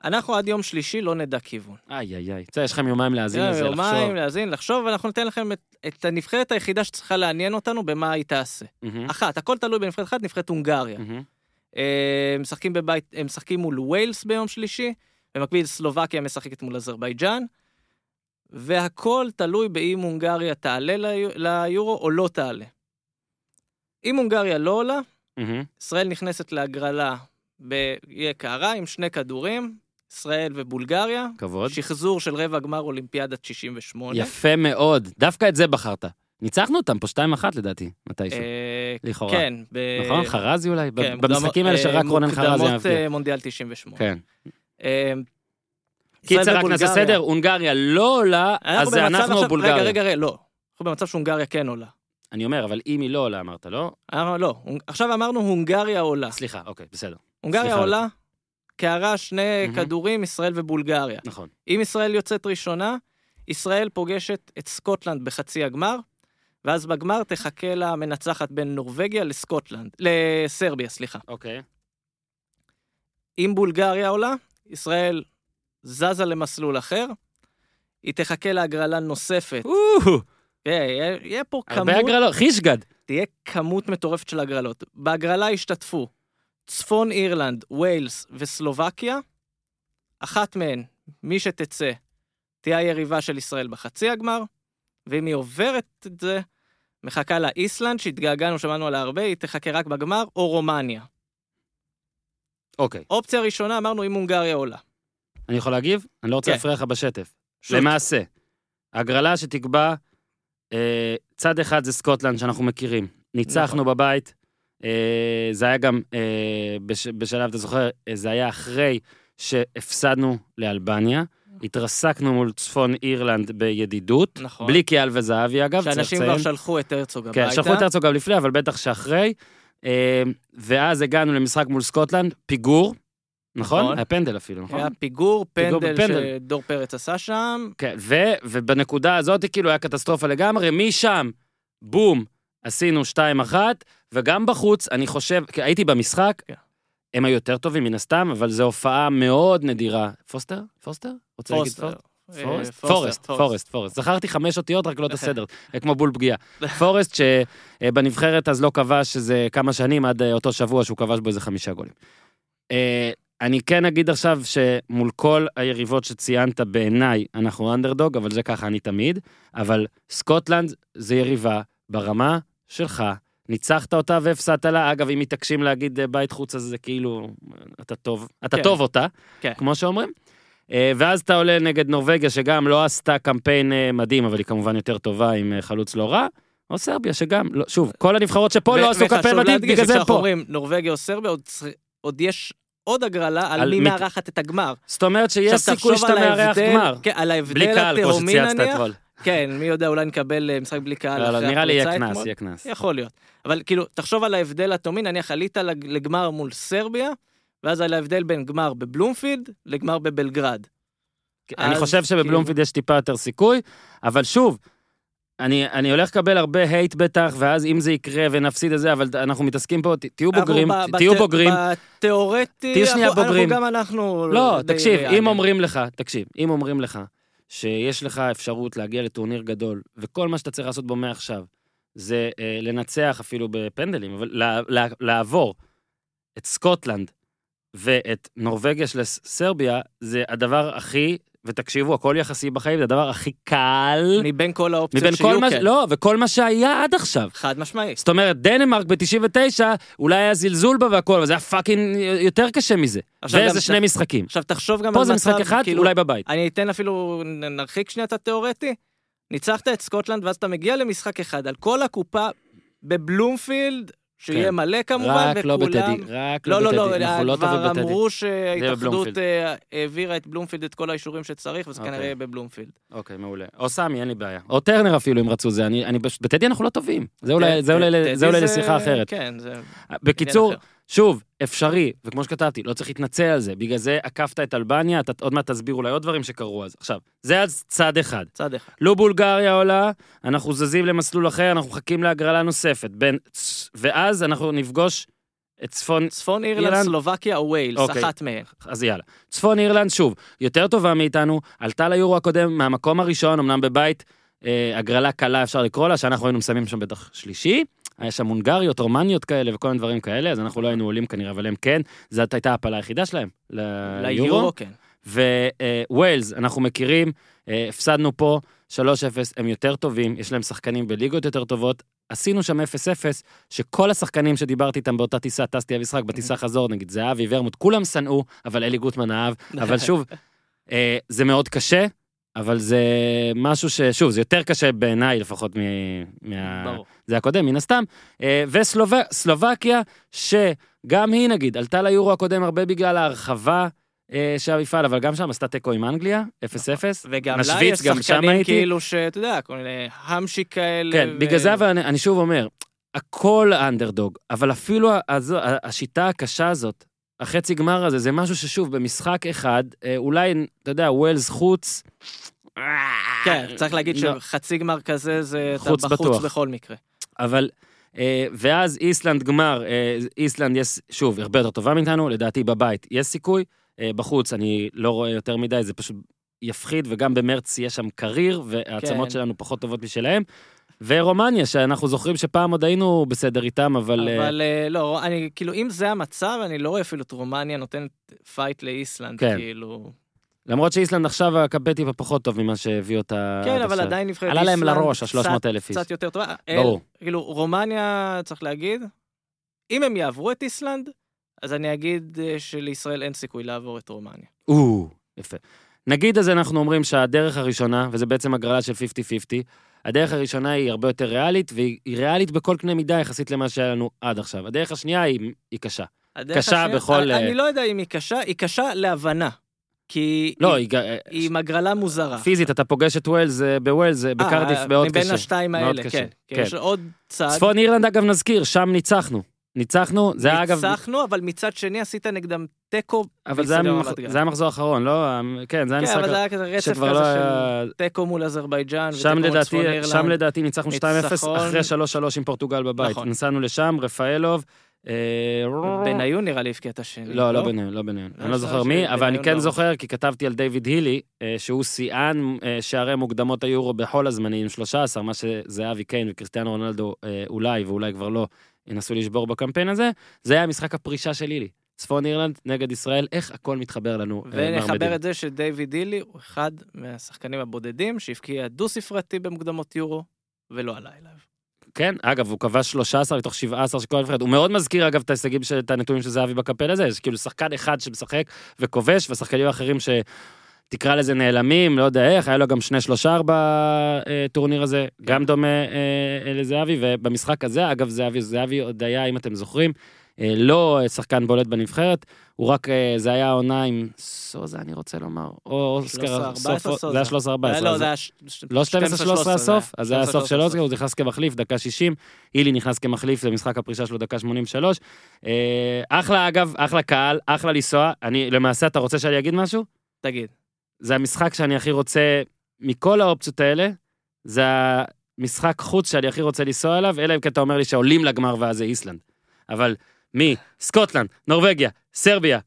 אנחנו עד יום שלישי לא נדע כיוון. איי איי איי, בסדר, יש לכם יומיים להאזין לזה, לחשוב. יומיים להאזין, לחשוב, ואנחנו ניתן לכם את, את הנבחרת היחידה שצריכה לעניין אותנו במה היא תעשה. מהמם, אחת, הכל תלוי בנבחרת אחת, נבחרת הונגריה. אה, הם משחקים בבית, הם משחקים מול ווילס ביום שלישי, במקביל סלובקיה משחקת מול אזרבייג'אן, והכל תלוי באם הונגריה תעלה ליו- ליורו או לא תעלה. אם הונגריה לא עולה, מהמם. ישראל נכנסת להגרלה, ב- יהיה קערה עם שני כדורים, ישראל ובולגריה, כבוד. שחזור של רבע גמר אולימפיאדת 68. יפה מאוד, דווקא את זה בחרת. ניצחנו אותם פה 2-1 לדעתי, מתישהו. אה, לכאורה. כן. נכון? חרזי אולי? כן, במשחקים האלה אה, שרק רונן חרזי היה מוקדמות. אה, מונדיאל 98. כן. אה, קיצר, רק נעשה. סדר, הונגריה לא עולה, אז אנחנו בולגריה. רגע, רגע, רגע, לא. אנחנו במצב שהונגריה כן עולה. אני אומר, אבל אם היא לא עולה, אמרת, לא? לא, עכשיו אמרנו הונגריה עולה. סליחה, אוקיי, בסדר. הונגריה. עולה, קערה שני מהמם. כדורים, ישראל ובולגריה. נכון. אם ישראל יוצאת ראשונה, ישראל פוגשת את סקוטלנד בחצי הגמר, ואז בגמר תחכה לה מנצחת בין נורבגיה לסקוטלנד, לסרביה, סליחה. אוקיי. אם בולגריה עולה, ישראל זזה למסלול אחר, היא תחכה להגרלה נוספת. יהיה, יהיה פה כמות, הרבה הגרלות, חישגד. תהיה כמות מטורפת של הגרלות. בהגרלה ישתתפו צפון אירלנד, ווילס וסלובקיה. אחת מהן, מי שתצא, תהיה היריבה של ישראל בחצי הגמר, ואם היא עוברת את זה, מחכה לה איסלנד, שהתגעגענו, שמענו עליה הרבה, היא תחכה רק בגמר, או רומניה. אוקיי. אופציה ראשונה, אמרנו, אם הונגריה עולה. אני יכול להגיב? אני לא רוצה כן. להפריע לך בשטף. שוב, למעשה, הגרלה שתקבע, אה, צד אחד זה סקוטלנד שאנחנו מכירים. ניצחנו נכון. בבית, זה היה גם, אה, בש, בשלב, אתה זוכר, אה, זה היה אחרי שהפסדנו לאלבניה, התרסקנו מול צפון אירלנד בידידות, נכון. בלי קיאל וזהבי אגב, צריך שאנשים לציין. כבר שלחו את הרצוג כן, הביתה. שלחו את הרצוג גם לפני, אבל בטח שאחרי. אה, ואז הגענו למשחק מול סקוטלנד, פיגור, נכון? נכון. היה פנדל אפילו, נכון? היה פיגור, פיגור פנדל בפנדל. שדור פרץ עשה שם. כן, ו, ובנקודה הזאת כאילו היה קטסטרופה לגמרי, משם, בום, עשינו 2-1, וגם בחוץ, אני חושב, כי הייתי במשחק, כן. הם היו יותר טובים מן הסתם, אבל זו הופעה מאוד נדירה. פוסטר? פוסטר? רוצה להגיד פוסטר. פוסט? אה, פורסט? פורסט, פורסט, פורסט. זכרתי חמש אותיות, רק לא את הסדר, כמו בול פגיעה. פורסט שבנבחרת אז לא כבש איזה כמה שנים, עד אה, אותו שבוע שהוא כבש בו איזה חמישה גולים. אה, אני כן אגיד עכשיו שמול כל היריבות שציינת בעיניי, אנחנו אנדרדוג, אבל זה ככה אני תמיד, אבל סקוטלנד זה יריבה ברמה שלך. ניצחת אותה והפסדת לה, אגב, אם מתעקשים להגיד אה, בית חוץ, אז זה כאילו, אתה טוב, אתה כן. טוב אותה, כן. כמו שאומרים. אה, ואז אתה עולה נגד נורבגיה, שגם לא עשתה קמפיין אה, מדהים, אבל היא כמובן יותר טובה עם חלוץ לא רע, או סרביה, שגם, לא, שוב, כל הנבחרות שפה לא עשו קמפיין מדהים, בגלל זה פה. אומרים נורבגיה או סרביה, עוד עוד יש עוד הגרלה על על מי מת- מארחת את הגמר. זאת אומרת שיש סיכוי שאתה מארח גמר. כן, על בלי ההבדל קהל, כמו התהומי שצייצת נניח. אתמול. כן, מי יודע, אולי נקבל אה, משחק בלי קהל לא, לא, נראה לי יהיה קנס. יהיה קנס. יכול להיות. אבל כאילו, תחשוב על ההבדל התהומי, נניח עלית לג- לגמר מול סרביה, ואז על ההבדל בין גמר בבלומפילד לגמר בבלגרד. אני אז חושב שבבלומפיד יש טיפה יותר סיכוי, אבל שוב, אני, אני הולך לקבל הרבה הייט בטח, ואז אם זה יקרה ונפסיד את זה, אבל אנחנו מתעסקים פה, תהיו בוגרים, תהיו בוגרים. בתיאורטי, תהיו שנייה בוגרים. אנחנו גם אנחנו... לא, תקשיב, ריאליים. אם אומרים לך, תקשיב, אם אומרים לך שיש לך אפשרות להגיע לטורניר גדול, וכל מה שאתה צריך לעשות בו מעכשיו, זה אה, לנצח אפילו בפנדלים, אבל לה, לה, לעבור את סקוטלנד ואת נורבגיה של סרביה, זה הדבר הכי ותקשיבו, הכל יחסי בחיים, זה הדבר הכי קל מבין כל האופציות מבין כל שיהיו מה, כן. לא, וכל מה שהיה עד עכשיו. חד משמעית. זאת אומרת, דנמרק ב-99, אולי היה זלזול בה והכל, אבל זה היה fucking יותר קשה מזה. גם שני ת- משחקים. עכשיו תחשוב גם פה על זה מצב, משחק אחד, כאילו, אולי בבית. אני אתן אפילו, נרחיק שנייה את התיאורטי. ניצחת את סקוטלנד, ואז אתה מגיע למשחק אחד, על כל הקופה בבלומפילד, שיהיה כן. מלא כמובן, רק לא וכולם... בטדי, רק לא, לא לא, בטדי, לא, אנחנו לא טובים כבר בטדי. אמרו שההתאחדות. אה, העבירה את בלומפילד את כל האישורים שצריך, וזה אוקיי. כנראה יהיה בבלומפילד. אוקיי, מעולה. או סמי, אין לי בעיה. או טרנר אפילו, אם רצו זה. אני, אני בטדי אנחנו לא טובים. זה אולי, זה אולי, זה אולי לשיחה אחרת. כן, זה... בקיצור. שוב, אפשרי, וכמו שכתבתי, לא צריך להתנצל על זה. בגלל זה עקפת את אלבניה, אתה עוד מעט תסביר אולי עוד דברים שקרו אז. עכשיו, זה אז צד אחד. צד אחד. לא בולגריה עולה, אנחנו זזים למסלול אחר, אנחנו מחכים להגרלה נוספת. בין, ואז אנחנו נפגוש את צפון, צפון אירלנד, אירלנד? סלובקיה או ווילס, אוקיי. אחת מהן. אז יאללה. צפון אירלנד, שוב, יותר טובה מאיתנו, עלתה ליורו הקודם מהמקום הראשון, אמנם בבית, אה, הגרלה קלה אפשר לקרוא לה, שאנחנו היינו מסיימים שם בטח שלישי. היה שם הונגריות, רומניות כאלה וכל מיני דברים כאלה, אז אנחנו לא היינו עולים כנראה, אבל הם כן, זאת הייתה הפלה היחידה שלהם ליורו. כן. וויילס, אנחנו מכירים, אה, הפסדנו פה 3-0, הם יותר טובים, יש להם שחקנים בליגות יותר טובות. עשינו שם 0-0, שכל השחקנים שדיברתי איתם באותה טיסה, טסתי למשחק, בטיסה חזור, נגיד זהבי ורמוט, כולם שנאו, אבל אלי גוטמן אהב, אבל שוב, אה, זה מאוד קשה, אבל זה משהו ששוב, זה יותר קשה בעיניי לפחות מ- מה... ברור. זה הקודם, מן הסתם. אה, וסלובקיה, שגם היא נגיד, עלתה ליורו הקודם הרבה בגלל ההרחבה אה, של המפעל, אבל גם שם עשתה תיקו עם אנגליה, 0-0. וגם לה יש שחקנים. כאילו שאתה יודע, כל מיני המשיק כאלה. כן, בגלל זה אבל אני, שוב אומר, הכל אנדרדוג, אבל אפילו השיטה הקשה הזאת, החצי גמר הזה, זה משהו ששוב, במשחק אחד, אה, אולי, אתה יודע, ווילס חוץ, כן, צריך להגיד לא. שחצי גמר כזה זה אתה חוץ בחוץ בטוח. בכל מקרה. אבל... אה, ואז איסלנד גמר, אה, איסלנד יש, שוב, הרבה יותר טובה מאיתנו, לדעתי בבית יש סיכוי, בחוץ אני לא רואה יותר מדי, זה פשוט יפחיד, וגם במרץ יש שם קריר, והעצמות כן. שלנו פחות טובות משלהם. ורומניה, שאנחנו זוכרים שפעם עוד היינו בסדר איתם, אבל... אה, אבל אה, לא, אני כאילו, אם זה המצב, אני לא רואה אפילו את רומניה נותנת פייט לאיסלנד, כן. כאילו... למרות שאיסלנד עכשיו הקמפיין טיפה פחות טוב ממה שהביא אותה כן, אבל. עדיין נבחרת עלה להם איסלנד לראש, קצת- ה-300 אלף איש. קצת יותר טובה. ברור. אל- כאילו, רומניה, צריך להגיד, אם הם יעברו את איסלנד, אז אני אגיד אה, שלישראל אין סיכוי לעבור את רומניה. או, יפה. נגיד אז אנחנו אומרים שהדרך הראשונה, וזה בעצם הגרלה של 50-50, הדרך הראשונה היא הרבה יותר ריאלית, והיא היא ריאלית בכל קנה מידה יחסית למה שהיה לנו עד עכשיו. הדרך השנייה היא, היא קשה. קשה השנייה- בכל, אני- אה, אני לא יודע אם היא קשה, היא קשה להבנה. כי לא, היא- היא, היא, הגרלה מוזרה. פיזית, אתה פוגש את ווילס אה, בווילס, אה, בקרדיף מאוד מבין קשה. השתיים מאוד האלה, כן. כן. כן. יש עוד צד. צפון אירלנד, אגב, נזכיר, שם ניצחנו. ניצחנו, זה היה אגב... ניצחנו, אבל מצד שני עשית נגדם תיקו. אבל זה היה גן. זה היה מחזור אחרון, לא? כן, זה היה כן, משחק... אבל זה היה כזה רצף כזה לא של. תיקו מול אזרבייג'אן, ותיקו מול לדעתי, צפון אירלנד. שם לדעתי ניצחנו 2-0 ניצחון. אחרי 3-3 עם פורטוגל בבית. נכון. נסענו לשם, רפאלוב. אה, בניון נראה לי הבקיע את השני. לא, לא ביניהם, לא ביניהם. לא אני לא זוכר מי, אבל אני כן לא. זוכר, כי כתבתי על דיוויד הילי, אה, שהוא שיאן אה, שערי מוקדמות היורו בכל הזמנים, עם 13, מה שזהבי קיין וקריסטיאנו רונלדו אולי, ואולי כבר לא, ינסו לשבור בקמפיין הזה. זה היה משחק הפרישה של הילי. צפון אירלנד נגד ישראל, איך הכל מתחבר לנו. אה, ונחבר. את זה שדייוויד הילי הוא אחד מהשחקנים הבודדים שהבקיע דו-ספרתי במוקדמות יורו, ולא עלה אליו. כן, אגב, הוא כבש 13 מתוך 17 של כל הנבחרת. הוא מאוד מזכיר, אגב, את ההישגים, את הנתונים של זהבי בקמפיין הזה. יש כאילו שחקן אחד שמשחק וכובש, והשחקנים האחרים ש... תקרא לזה נעלמים, לא יודע איך, היה לו גם שני שלושה בטורניר הזה, גם דומה אה, לזהבי, ובמשחק הזה, אגב, זהבי, זהבי עוד היה, אם אתם זוכרים, אה, לא שחקן בולט בנבחרת, הוא רק, אה, זה היה עונה עם סוזה, אני רוצה לומר, או אוסקר, 13-14 סוף- סוזה. זה היה 13-14. לא, זה היה... ש- לא 12-13 זה הסוף, אז זה היה 12-13 הסוף של אוסקר, הוא נכנס כמחליף, דקה 60, אילי נכנס כמחליף למשחק הפרישה שלו, דקה 83. אה, אחלה, אגב, אחלה קהל, אחלה לנסוע. אני, למעשה, אתה רוצה שאני אגיד משהו? תגיד. זה המשחק שאני הכי רוצה, מכל האופציות האלה, זה המשחק חוץ שאני הכי רוצה לנסוע אליו, אלא אם כן אתה אומר לי שעולים לגמר ואז זה איסלנד. אבל מי? סקוטלנד, נורבגיה, סרביה,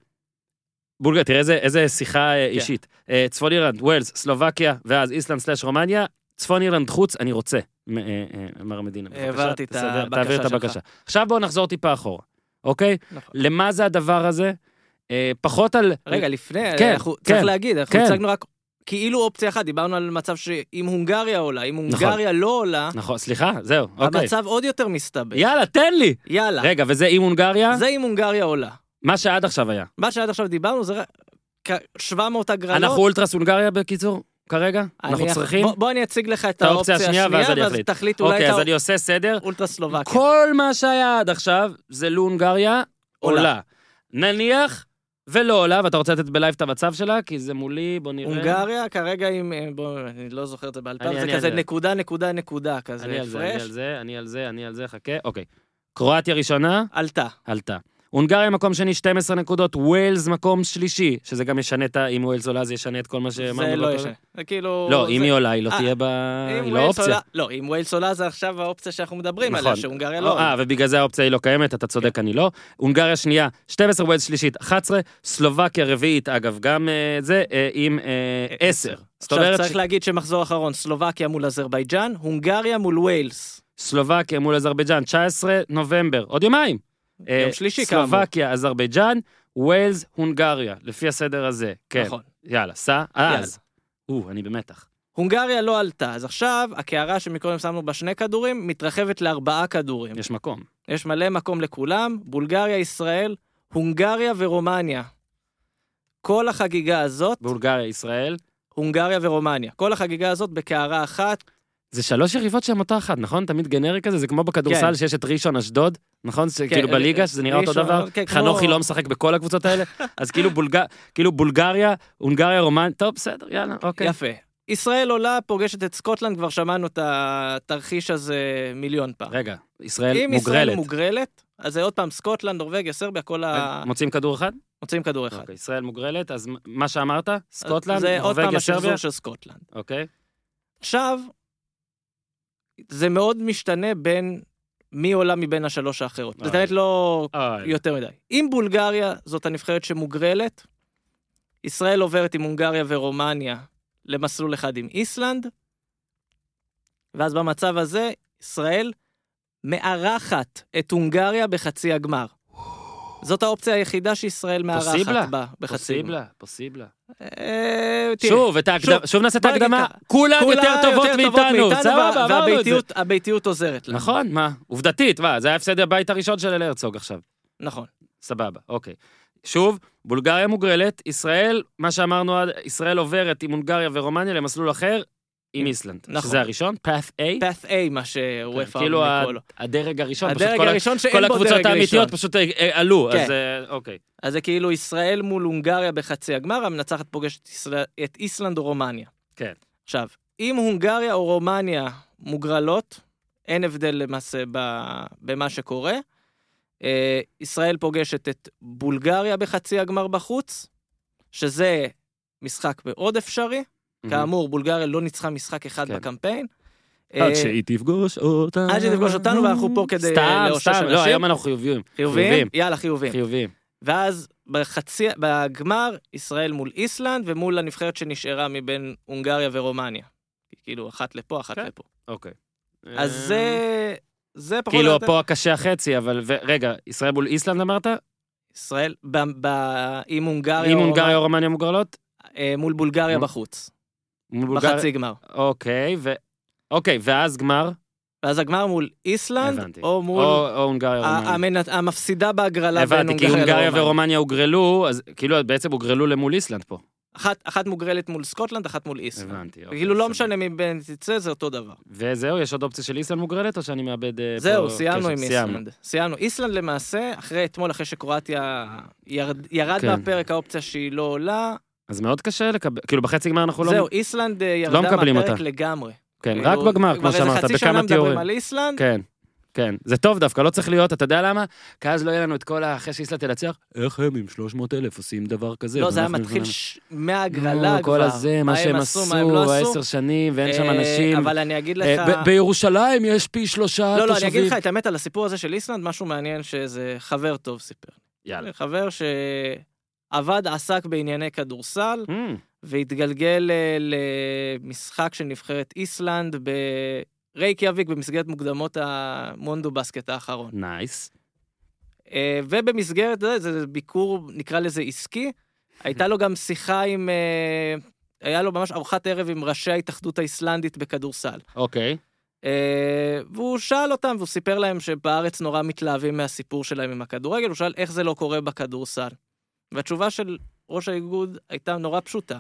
בולגריה, תראה איזה, איזה שיחה כן. אה, אישית. אה, צפון אירלנד, ווילס, סלובקיה, ואז איסלנד סלאש רומניה, צפון אירלנד חוץ, אני רוצה, אה, מר מדינה. העברתי את הבקשה תעביר את שלך. הבקשה. עכשיו בואו נחזור טיפה אחורה, אוקיי? נכון. למה זה הדבר הזה? אה, פחות על... רגע, לפני, כן, אנחנו- כן, צריך להגיד, אנחנו כן. הצגנו רק כאילו אופציה אחת, דיברנו על מצב שאם הונגריה עולה, אם נכון. הונגריה לא עולה, נכון, סליחה, זהו, אוקיי. המצב עוד יותר מסתבך. יאללה, תן לי! יאללה. רגע, וזה עם הונגריה? זה אם הונגריה עולה. מה שעד עכשיו היה. מה שעד עכשיו דיברנו זה רק- כ- 700 הגרלות. אנחנו אולטרס הונגריה בקיצור, כרגע? אנחנו צריכים? בוא, בוא אני אציג לך את האופציה השנייה, ואז אני אחליט. תחליט אולי אוקיי, את אז אני עושה סדר. האולטרה סלובקיה. כל מה שהיה עד עכשיו זה לו הונגריה עולה. עולה. נניח ולא עולה, ואתה רוצה לתת בלייב את המצב שלה? כי זה מולי, בוא נראה. הונגריה כרגע עם, אה, בוא, אני לא זוכר את זה בעל אני- זה כזה נקודה, נקודה, נקודה, כזה זה, אני הפרש. על זה, אני על זה, אני על זה, חכה. אוקיי. קרואטיה ראשונה, עלתה. עלתה. הונגריה מקום שני, 12 נקודות, ווילס מקום שלישי, שזה גם ישנה את ה... אם ווילס עולה זה ישנה את כל מה שאמרנו. זה לא. ישנה. זה כאילו... לא, אם היא עולה, היא לא אה, תהיה ב... היא לא אופציה. לא, אם ווילס עולה זה עכשיו האופציה שאנחנו מדברים עליה, נכון. שהונגריה לא אה. ובגלל זה האופציה היא לא קיימת, אתה צודק, אני לא. הונגריה שנייה, 12 ווילס שלישית, 11, סלובקיה רביעית, אגב, גם אה, זה, אה, עם אה, 10. זאת עכשיו צריך להגיד שמחזור אחרון, סלובקיה מול אזרבייג'אן, הונגריה מול ווילס. סלובקיה מול אזרבייג'אן, 19 נובמבר, עוד יומיים. אה, יום שלישי כאמור. סלובקיה, אזרבייג'אן, ווילס, הונגריה, לפי הסדר הזה. כן. נכון. יאללה, סע, אז. או, אני במתח. הונגריה לא עלתה, אז עכשיו הקערה שמקודם שמנו בה שני כדורים, מתרחבת לארבעה כדורים. יש מקום. יש מלא מקום לכולם, בולגריה, ישראל, הונגריה ורומניה. כל החגיגה הזאת, בולגריה, ישראל. הונגריה ורומניה. כל החגיגה הזאת בקערה אחת, זה שלוש יריבות שהן אותה אחת, נכון? תמיד גנרי כזה, זה כמו בכדורסל כן. שיש את ראשון אשדוד, נכון? זה כאילו אה, בליגה, שזה נראה אותו ראשון, דבר. כן, כמו- חנוכי לא משחק בכל הקבוצות האלה, אז כאילו בולג- כאילו בולגריה, הונגריה, רומן, טוב, בסדר, יאללה, אוקיי. יפה. ישראל עולה, פוגשת את סקוטלנד, כבר שמענו את התרחיש הזה מיליון פעם. רגע, ישראל אם ישראל מוגרלת. מוגרלת, אז זה עוד פעם סקוטלנד, נורבגיה, סרביה, כל ה... מוצאים כדור אחד? מוצאים כדור אחד. אוקיי, ישראל מוגרלת, אז מה שאמרת? סקוטלנד, זה עוד פעם נורבגיה, השחזור? של סקוטלנד. אוקיי. עכשיו, זה מאוד משתנה בין מי עולה מבין השלוש האחרות. זה אוי. באמת לא אוי. יותר מדי. אם בולגריה זאת הנבחרת שמוגרלת, ישראל עוברת עם הונגריה ורומניה למסלול אחד עם איסלנד, ואז במצב הזה, ישראל מארחת את הונגריה בחצי הגמר. זאת האופציה היחידה שישראל מארחת בה בחצי. פוסיבלה, פוסיבלה. אה, שוב, שוב, נעשה את ההקדמה, כולן יותר טובות מאיתנו, סבבה, עברנו את זה. והביתיות הביתיות עוזרת לנו. נכון, מה? עובדתית, מה? זה היה הפסד הבית הראשון של אל הרצוג עכשיו. נכון. סבבה, אוקיי. שוב, בולגריה מוגרלת, ישראל, מה שאמרנו, ישראל עוברת עם הונגריה ורומניה למסלול אחר עם איסלנד. נכון. שזה הראשון, path A. path A, מה שוופא כאילו אוהב ה- לקרוא לו. הדרג הראשון, פשוט הדרג כל ה- הראשון כל בו הקבוצות האמיתיות. פשוט אה, אה, עלו, כן. אז אה, אוקיי. אז זה כאילו ישראל מול הונגריה בחצי הגמר, המנצחת פוגשת את ישראל- את איסלנד או רומניה. כן. עכשיו, אם הונגריה או רומניה מוגרלות, אין הבדל למעשה במה שקורה. ישראל פוגשת את בולגריה בחצי הגמר בחוץ, שזה משחק מאוד אפשרי. כאמור, בולגריה לא ניצחה משחק אחד כן. בקמפיין. עד אה, שהיא תפגוש אותנו. עד שתפגוש אותנו, ואנחנו פה כדי סתם, לאושש סתם, לא. היום אנחנו חיוביים. חיובים? יאללה, חיובים. חיוביים. ואז בחצי, בגמר, ישראל מול איסלנד ומול הנבחרת שנשארה מבין הונגריה ורומניה. כאילו, אחת לפה, אחת כן. לפה. אוקיי. אז אה, זה, זה פחות או כאילו. פה הקשה החצי, אבל רגע, ישראל מול איסלנד אמרת? ישראל, עם הונגריה, או הונגריה רומניה, או רומניה מוגרלות? אה, מול בולגריה בחוץ, בולגריה? בחצי גמר. אוקיי, ו... אוקיי, ואז גמר? ואז הגמר מול איסלנד, הבנתי. או מול או או הונגריה או ה- רומניה. המנ- המפסידה בהגרלה בין הבנתי, כי הונגריה הונגריה לרומניה. ורומניה הוגרלו, אז כאילו בעצם הוגרלו למול איסלנד פה. אחת, אחת מוגרלת מול סקוטלנד, אחת מול איסלנד. הבנתי. אוקיי, כאילו לא. משנה מבין תצא, זה אותו דבר. וזהו, יש עוד אופציה של איסלנד מוגרלת, או שאני מאבד אה, פה זהו, סיימנו קשב? עם. איסלנד. סיימנו. איסלנד למעשה, אחרי אתמול, אחרי שקרואטיה ירד, ירד כן. מהפרק האופציה שהיא לא עולה, אז מאוד קשה לקבל, כאילו בחצי גמר אנחנו לא... זהו, איסלנד אה, ירדה מקבלים מהפרק אותה. לגמרי. כן, כאילו, רק בגמר, כבר כמו איזה שאמרת, חצי שנה בכמה מדברים תיאורים. על איסלנד, כן, כן. זה טוב דווקא, לא צריך להיות, אתה יודע למה? כי אז לא יהיה לנו את כל ה... אחרי שאיסלנד תנצח, איך הם עם 300 אלף עושים דבר כזה? לא, זה היה מתחיל. ש- מההגרלה נו, כבר. כל הזה, מה שהם עשו, לא. העשר שנים, ואין שם אה, אנשים. אבל אני אגיד לך... אה, ב- בירושלים יש פי שלושה לא, לא, אני אגיד תושבים. לך את האמת על הסיפור הזה של איסלנד, משהו מעניין שאיזה חבר טוב סיפר. יאללה. חבר שעבד, עסק בענייני כדורסל, Mm, והתגלגל אה, למשחק של נבחרת איסלנד בריקיאביק במסגרת מוקדמות המונדובאסקט האחרון. nice. אה, ובמסגרת זה, זה ביקור, נקרא לזה עסקי, הייתה לו גם שיחה עם, אה, היה לו ממש ארוחת ערב עם ראשי ההתאחדות האיסלנדית בכדורסל. אוקיי. אה, והוא שאל אותם, והוא סיפר להם שבארץ נורא מתלהבים מהסיפור שלהם עם הכדורגל, הוא שאל איך זה לא קורה בכדורסל. והתשובה של ראש האיגוד הייתה נורא פשוטה.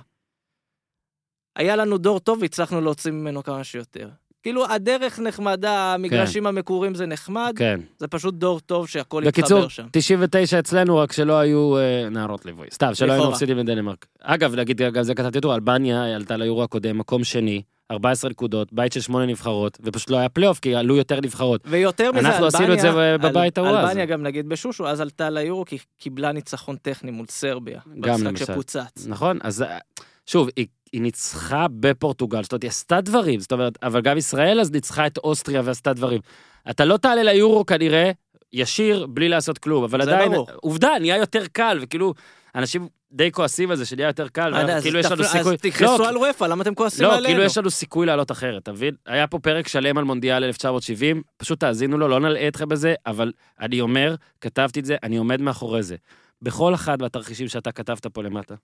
היה לנו דור טוב והצלחנו להוציא ממנו כמה שיותר. כאילו, הדרך נחמדה, המגרשים המקורים זה נחמד, כן. זה פשוט דור טוב שהכל בקיצור, יתחבר שם. 99 אצלנו, רק שלא היו אה, נערות ליווי. סתם, שלא היינו לכאורה. מפסידים לדנמרק. אגב, להגיד, גם זה כתבתי טור, אלבניה עלתה ליורו הקודם, מקום שני, 14 נקודות, בית של שמונה נבחרות, ופשוט לא היה פלייאוף, כי עלו יותר נבחרות. ויותר מזה, אנחנו עשינו את זה אלבניה- בבית ההוא אז. אלבניה גם נגיד בשושו, אז עלתה ליורו כי קיבלה ניצחון טכני מול סרביה. גם במשחק למשל. שפוצץ. נכון? אז אה, שוב, היא, היא ניצחה בפורטוגל, זאת אומרת, היא עשתה דברים, זאת אומרת, אבל גם ישראל אז ניצחה את אוסטריה ועשתה דברים. אתה לא תעלה ליורו כנראה, ישיר, בלי לעשות כלום, אבל עדיין, ברור. עובדה, נהיה יותר קל, וכאילו, אנשים די כועסים על זה שנהיה יותר קל, עד אז כאילו יש לנו סיכוי... אז תכעסו לא, על וופא, למה אתם כועסים לא, עלינו? כאילו יש לנו סיכוי לעלות אחרת, אתה מבין? היה פה פרק שלם על מונדיאל 1970, פשוט תאזינו לו, לא נלאה אתכם בזה, אבל אני אומר, כתבתי את זה, אני עומד מאחורי זה. בכל אחד מהתרחישים שאתה כתבת פה למטה,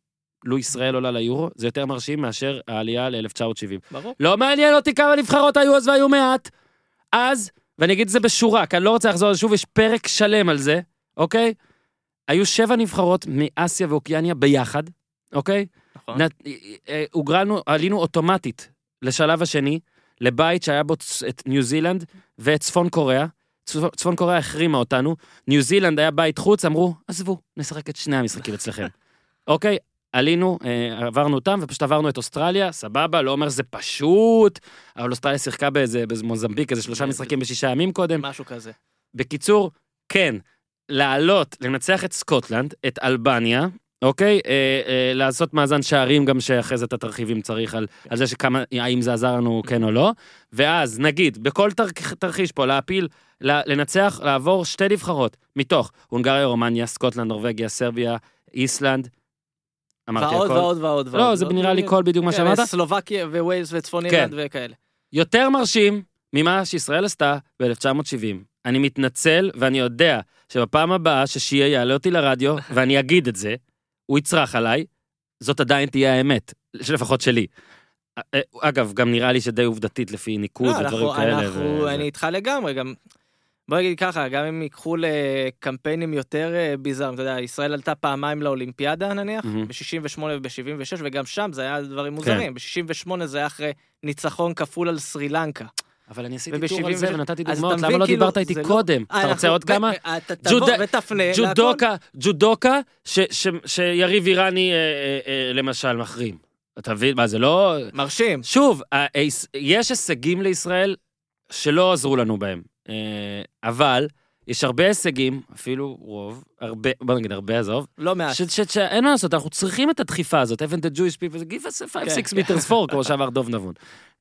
לו ישראל עולה ליורו, זה יותר מרשים מאשר העלייה ל-1970. ברור. לא מעניין אותי כמה נבחרות היו אז והיו מעט. אז, ואני אגיד את זה בשורה, כי אני לא רוצה לחזור על זה שוב, יש פרק שלם על זה, אוקיי? היו שבע נבחרות מאסיה ואוקיאניה ביחד, אוקיי? נכון. נת- אה, הוגרלנו, עלינו אוטומטית לשלב השני, לבית שהיה בו את ניו זילנד ואת צפון קוריאה. צפ- צפון קוריאה החרימה אותנו, ניו זילנד היה בית חוץ, אמרו, עזבו, נשחק את שני המשחקים אצלכם. אוקיי, עלינו, אה, עברנו אותם, ופשוט עברנו את אוסטרליה, סבבה, לא אומר זה פשוט, אבל אוסטרליה שיחקה באיזה, באיזה מוזמביק, איזה שלושה זה- משחקים בשישה ימים קודם. משהו כזה. בקיצור, כן, לעלות, לנצח את סקוטלנד, את אלבניה, אוקיי? אה, אה, לעשות מאזן שערים גם שאחרי זה את התרחישים צריך על, על זה שכמה, האם זה עזר לנו כן או לא. ואז נגיד, בכל תר, תרחיש פה, להפיל, לנצח, לעבור שתי נבחרות, מתוך הונגריה, רומניה, סקוטלנד, נורבגיה, סרביה, איסלנד. אמרתי ועוד הכל. ועוד ועוד ועוד. לא, זה נראה לי כל בדיוק מה כן, שאמרת. סלובקיה וווילס וצפון כן. אירלנד וכאלה. יותר מרשים ממה שישראל עשתה ב-1970. אני מתנצל, ואני יודע שבפעם הבאה ששיהיה יעלה אותי לרדיו, ואני אגיד את זה, הוא יצרח עליי, זאת עדיין תהיה האמת, לפחות שלי. אגב, גם נראה לי שדי עובדתית לפי ניקוד לא, ודברים אנחנו- כאלה. אנחנו- ו- אני איתך לגמרי, גם... בוא נגיד ככה, גם אם ייקחו לקמפיינים יותר אה, ביזאריים, אתה יודע, ישראל עלתה פעמיים לאולימפיאדה נניח, מהמם. ב-68 וב-76, וגם שם זה היה דברים כן. מוזרים. ב-68 זה היה אחרי ניצחון כפול על סרי לנקה. אבל אני עשיתי טור על זה 76. ונתתי דוגמאות, למה לא כאילו, דיברת איתי לא- קודם? אתה אנחנו- רוצה עוד כמה? אתה תבוא ותפנה. ג'ודוקה, ג'ודוקה, שיריב איראני אה, אה, אה, למשל מחרים. אתה מבין? מה, זה לא... מרשים. שוב, יש הישגים לישראל שלא עזרו לנו בהם, אה, אבל יש הרבה הישגים, אפילו רוב, הרבה, בוא נגיד הרבה, עזוב, לא מעט. ש- ש- שאין מה לעשות, אנחנו צריכים את הדחיפה הזאת, even the Jewish people, give us a 5-6 כן. meters for, כמו שאמר דוב נבון.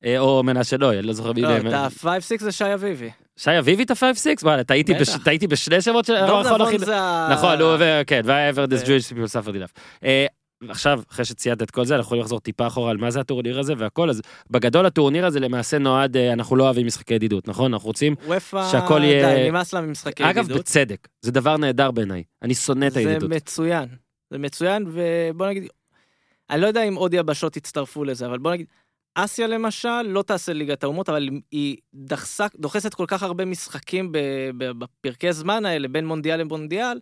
אה, או מנשה נוי, אני לא זוכר מי לא. את ה-5-6 זה שי אביבי. שי אביבי את ה-5-6? וואלה, טעיתי בשני שמות של... דוב נבון זה ה... נכון, כן, וה-ever this אה. Jewish people suffered enough. עכשיו, אחרי שציינת את כל זה, אנחנו יכולים לחזור טיפה אחורה על מה זה הטורניר הזה והכל, אז בגדול הטורניר הזה למעשה נועד, אה, אנחנו לא אוהבים משחקי ידידות, נכון? אנחנו רוצים, שהכל יהיה- די, נמאס לה ממשחקי אגב, ידידות. בצדק, זה דבר נהדר בעיניי, אני שונא את זה הידידות. מצוין. זה מצוין, ובוא נגיד, אני לא יודע אם עוד יבשות יצטרפו לזה, אבל בוא נגיד, אסיה למשל לא תעשה ליגת האומות, אבל היא דחסה, דוחסת כל כך הרבה משחקים בפרקי זמן האלה, בין מונדיאל למונדיאל,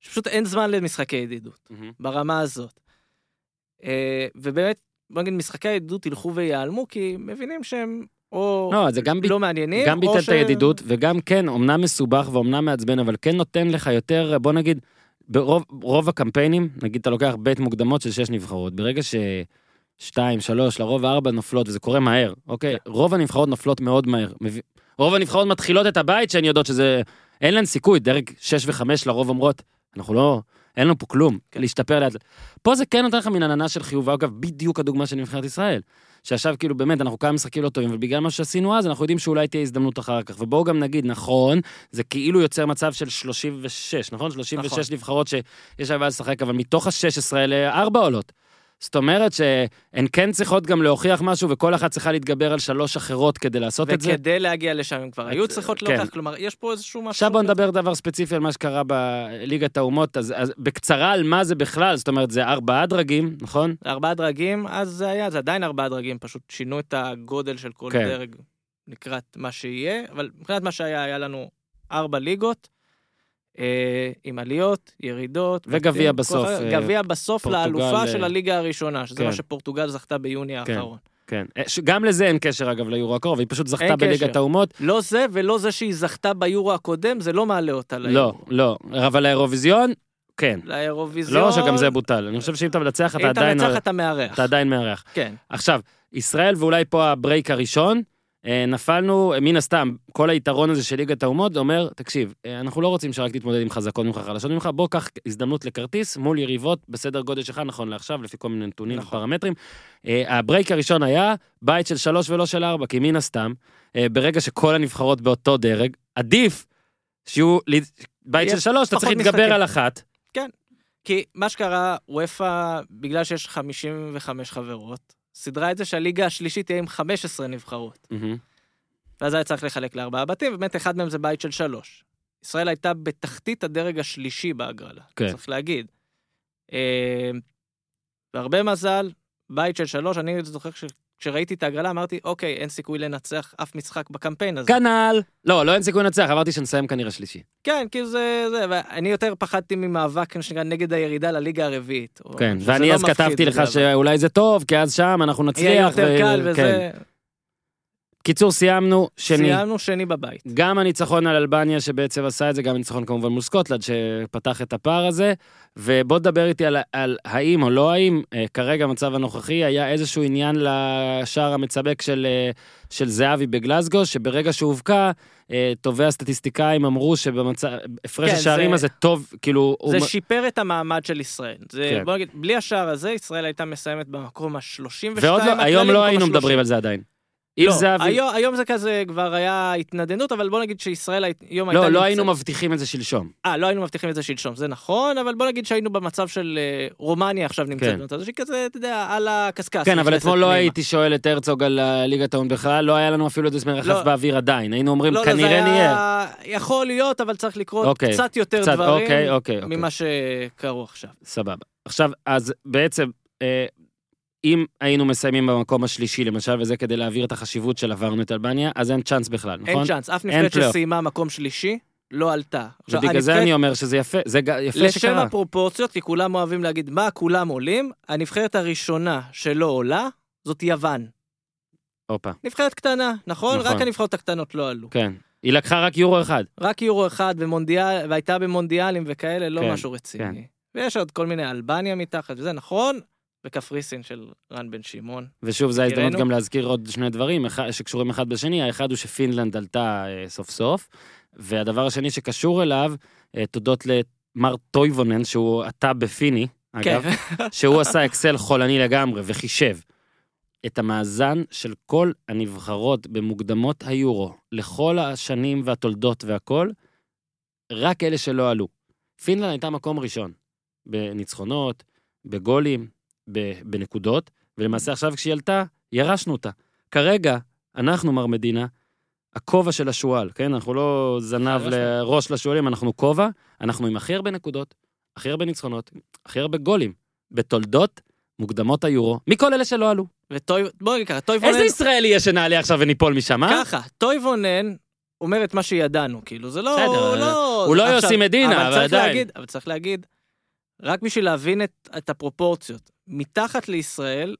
שפשוט אין זמן למשחקי ידידות, מהמם. ברמה הזאת. אה, ובאמת, בוא נגיד, משחקי הידידות ילכו וייעלמו, כי מבינים שהם או לא, זה גם ב- לא מעניינים, גם ביטל את ש- הידידות, וגם כן, אמנם מסובך ואומנם מעצבן, אבל כן נותן לך יותר, בוא נגיד, ברוב רוב הקמפיינים, נגיד אתה לוקח בית מוקדמות של שש נבחרות, ברגע ש... שתיים, שלוש, לרוב ארבע נופלות, וזה קורה מהר, אוקיי? רוב הנבחרות נופלות מאוד מהר. רוב הנבחרות מתחילות את הבית שהן יודעות שזה... אין להן סיכוי, דרג שש וחמש לרוב אומרות, אנחנו לא... אין לנו פה כלום, כן. להשתפר לאט. פה זה כן נותן לך מין עננה של חיוב, ואגב, בדיוק הדוגמה של נבחרת ישראל. שעכשיו כאילו באמת אנחנו כמה משחקים לא טובים, ובגלל מה שעשינו אז אנחנו יודעים שאולי תהיה הזדמנות אחר כך. ובואו גם נגיד, נכון, זה כאילו יוצר מצב של 36, נכון? 36 נכון. נבחרות שיש להם לשחק, אבל מתוך ה-16 האלה, ארבע עולות. זאת אומרת שהן כן צריכות גם להוכיח משהו, וכל אחת צריכה להתגבר על שלוש אחרות כדי לעשות את זה. וכדי להגיע לשם הם כבר היו צריכות כן. להוכיח, כלומר, יש פה איזשהו משהו... עכשיו בוא. נדבר דבר ספציפי על מה שקרה בליגת האומות, אז, אז בקצרה על מה זה בכלל, זאת אומרת זה ארבעה דרגים, נכון? ארבעה דרגים, אז זה היה, זה עדיין ארבעה דרגים, פשוט שינו את הגודל של כל כן. דרג לקראת מה שיהיה, אבל מבחינת מה שהיה, היה לנו ארבע ליגות, עם עליות, ירידות. וגביע בתים, בסוף, אה, גביע בסוף פורטוגל, לאלופה אה, של הליגה הראשונה, שזה כן. מה שפורטוגל זכתה ביוני כן. האחרון. כן. אה, גם לזה אין קשר אגב ליורו הקרוב, היא פשוט זכתה בליגת. האומות. לא זה ולא זה שהיא זכתה ביורו הקודם, זה לא מעלה אותה לא, ליורו. לא, אבל לאירוויזיון, כן. לאירוויזיון... לא שגם זה בוטל, אני חושב שאם אתה מנצח אתה אם אתה עדיין, מנצח אתה מארח. אתה עדיין מארח. כן. עכשיו, ישראל ואולי פה הברייק הראשון, אה, נפלנו, אה, מן הסתם, כל היתרון הזה של ליגת האומות, אומר, תקשיב, אה, אנחנו לא רוצים שרק תתמודד עם חזקות ממך, חלשות ממך, בוא קח הזדמנות לכרטיס מול יריבות בסדר גודל שלך, נכון לעכשיו, לפי כל מיני נתונים נכון. ופרמטרים. אה, הברייק הראשון היה בית של שלוש ולא של ארבע, כי מן הסתם, אה, ברגע שכל הנבחרות באותו דרג, עדיף שיהיו בית של שלוש, אתה צריך להתגבר. על אחת. כי מה שקרה, וופא, בגלל שיש 55 חברות, סידרה את זה שהליגה השלישית תהיה עם 15 נבחרות. ואז היה צריך לחלק לארבעה בתים, ובאמת אחד מהם זה בית של שלוש. ישראל הייתה בתחתית הדרג השלישי בהגרלה, כן. צריך להגיד. אה, והרבה מזל, בית של שלוש, אני זוכר שכשראיתי את ההגרלה אמרתי, אוקיי, אין סיכוי לנצח אף משחק בקמפיין הזה. כנ"ל. לא, לא אין סיכוי לנצח, אמרתי שנסיים כנראה שלישי. כן, כאילו זה, זה, ואני יותר פחדתי ממאבק, שנקרא, נגד הירידה לליגה הרביעית. כן, ואני לא אז כתבתי לך אבל- שאולי זה טוב, כי אז שם אנחנו נצליח. יהיה יותר ו- קל כן. קיצור, סיימנו, שני. סיימנו שני בבית. גם הניצחון על אלבניה שבעצם עשה את זה, גם הניצחון כמובן מול סקוטלנד שפתח את הפער הזה. ובוא תדבר איתי על, על האם או לא האם, אה, כרגע המצב הנוכחי, היה איזשהו עניין לשער המצבק של, אה, של זהבי בגלסגו, שברגע שהובקע, אה, טובי הסטטיסטיקאים אמרו שבמצב, הפרש כן, השערים זה- הזה טוב, כאילו... זה הוא... שיפר את המעמד של ישראל. זה, כן. בוא נגיד, בלי השער הזה, ישראל הייתה מסיימת במקום ה-32 ועוד לא, היום לא היינו מדברים על זה עדיין. אם לא, זהבי... היום, היום זה כזה כבר היה התנדנדות, אבל בוא נגיד שישראל הי- היום הייתה... לא, לא היינו מבטיחים את זה שלשום. אה, לא היינו מבטיחים את זה שלשום, זה נכון, אבל בוא נגיד שהיינו במצב של אה, רומניה עכשיו נמצאת כן. במצב כזה, אתה יודע, על הקשקש. כן, אבל אתמול לא. הייתי שואל את הרצוג על ליגת האום בכלל, לא היה לנו אפילו איזה מרחף לא. באוויר עדיין. היינו אומרים, לא, לא, זה כנראה נהיה. היה... יכול להיות, אבל צריך לקרות אוקיי, קצת יותר קצת, דברים אוקיי, אוקיי, אוקיי. ממה שקרו עכשיו. סבבה. עכשיו, אז בעצם, אה, אם היינו מסיימים במקום השלישי, למשל, וזה כדי להעביר את החשיבות של עברנו את אלבניה, אז אין צ'אנס בכלל, נכון? אין צ'אנס, אף נבחרת. שסיימה מקום שלישי, לא עלתה. ובגלל זה הנבחרת- אני אומר שזה יפה, זה יפה לשם שקרה. הפרופורציות, כי כולם אוהבים להגיד מה כולם עולים, הנבחרת הראשונה שלא עולה, זאת יוון. הופה, נבחרת קטנה, נכון? נכון. רק הנבחרות הקטנות לא עלו. כן. היא לקחה רק יורו אחד. רק יורו אחד ומונדיאל, והייתה במונדיאלים וכאלה, לא כן, משהו רציני. ויש עוד כל מיני אלבניה מתחת וזה, נכון? וקפריסין של רן בן שמעון. ושוב, זו ההזדמנות. גם להזכיר עוד שני דברים שקשורים אחד בשני. האחד הוא שפינלנד עלתה אה, סוף סוף, והדבר השני שקשור אליו, אה, תודות למר טויבונן, שהוא עתה בפיני, כן, אגב, שהוא עשה אקסל חולני לגמרי וחישב את המאזן של כל הנבחרות במוקדמות היורו לכל השנים והתולדות והכל, רק אלה שלא עלו. פינלנד הייתה מקום ראשון, בניצחונות, בגולים, בנקודות, ולמעשה עכשיו כשהיא עלתה, ירשנו אותה. כרגע, אנחנו, מר מדינה, הכובע של השועל, כן? אנחנו לא זנב. לראש לשועלים, אנחנו כובע, אנחנו עם הכי הרבה נקודות, הכי הרבה ניצחונות, הכי הרבה גולים, בתולדות מוקדמות היורו, מכל אלה שלא עלו. וטוי... בוא נגיד ככה, טויבונן... איזה ישראלי יהיה שנעלה עכשיו וניפול משם, אה? ככה, טויבונן אומר את מה שידענו, כאילו, זה לא... בסדר, הוא לא... הוא לא יוסי מדינה, אבל עדיין. אבל צריך להגיד, רק בשביל להבין את, את הפרופורציות, מתחת לישראל,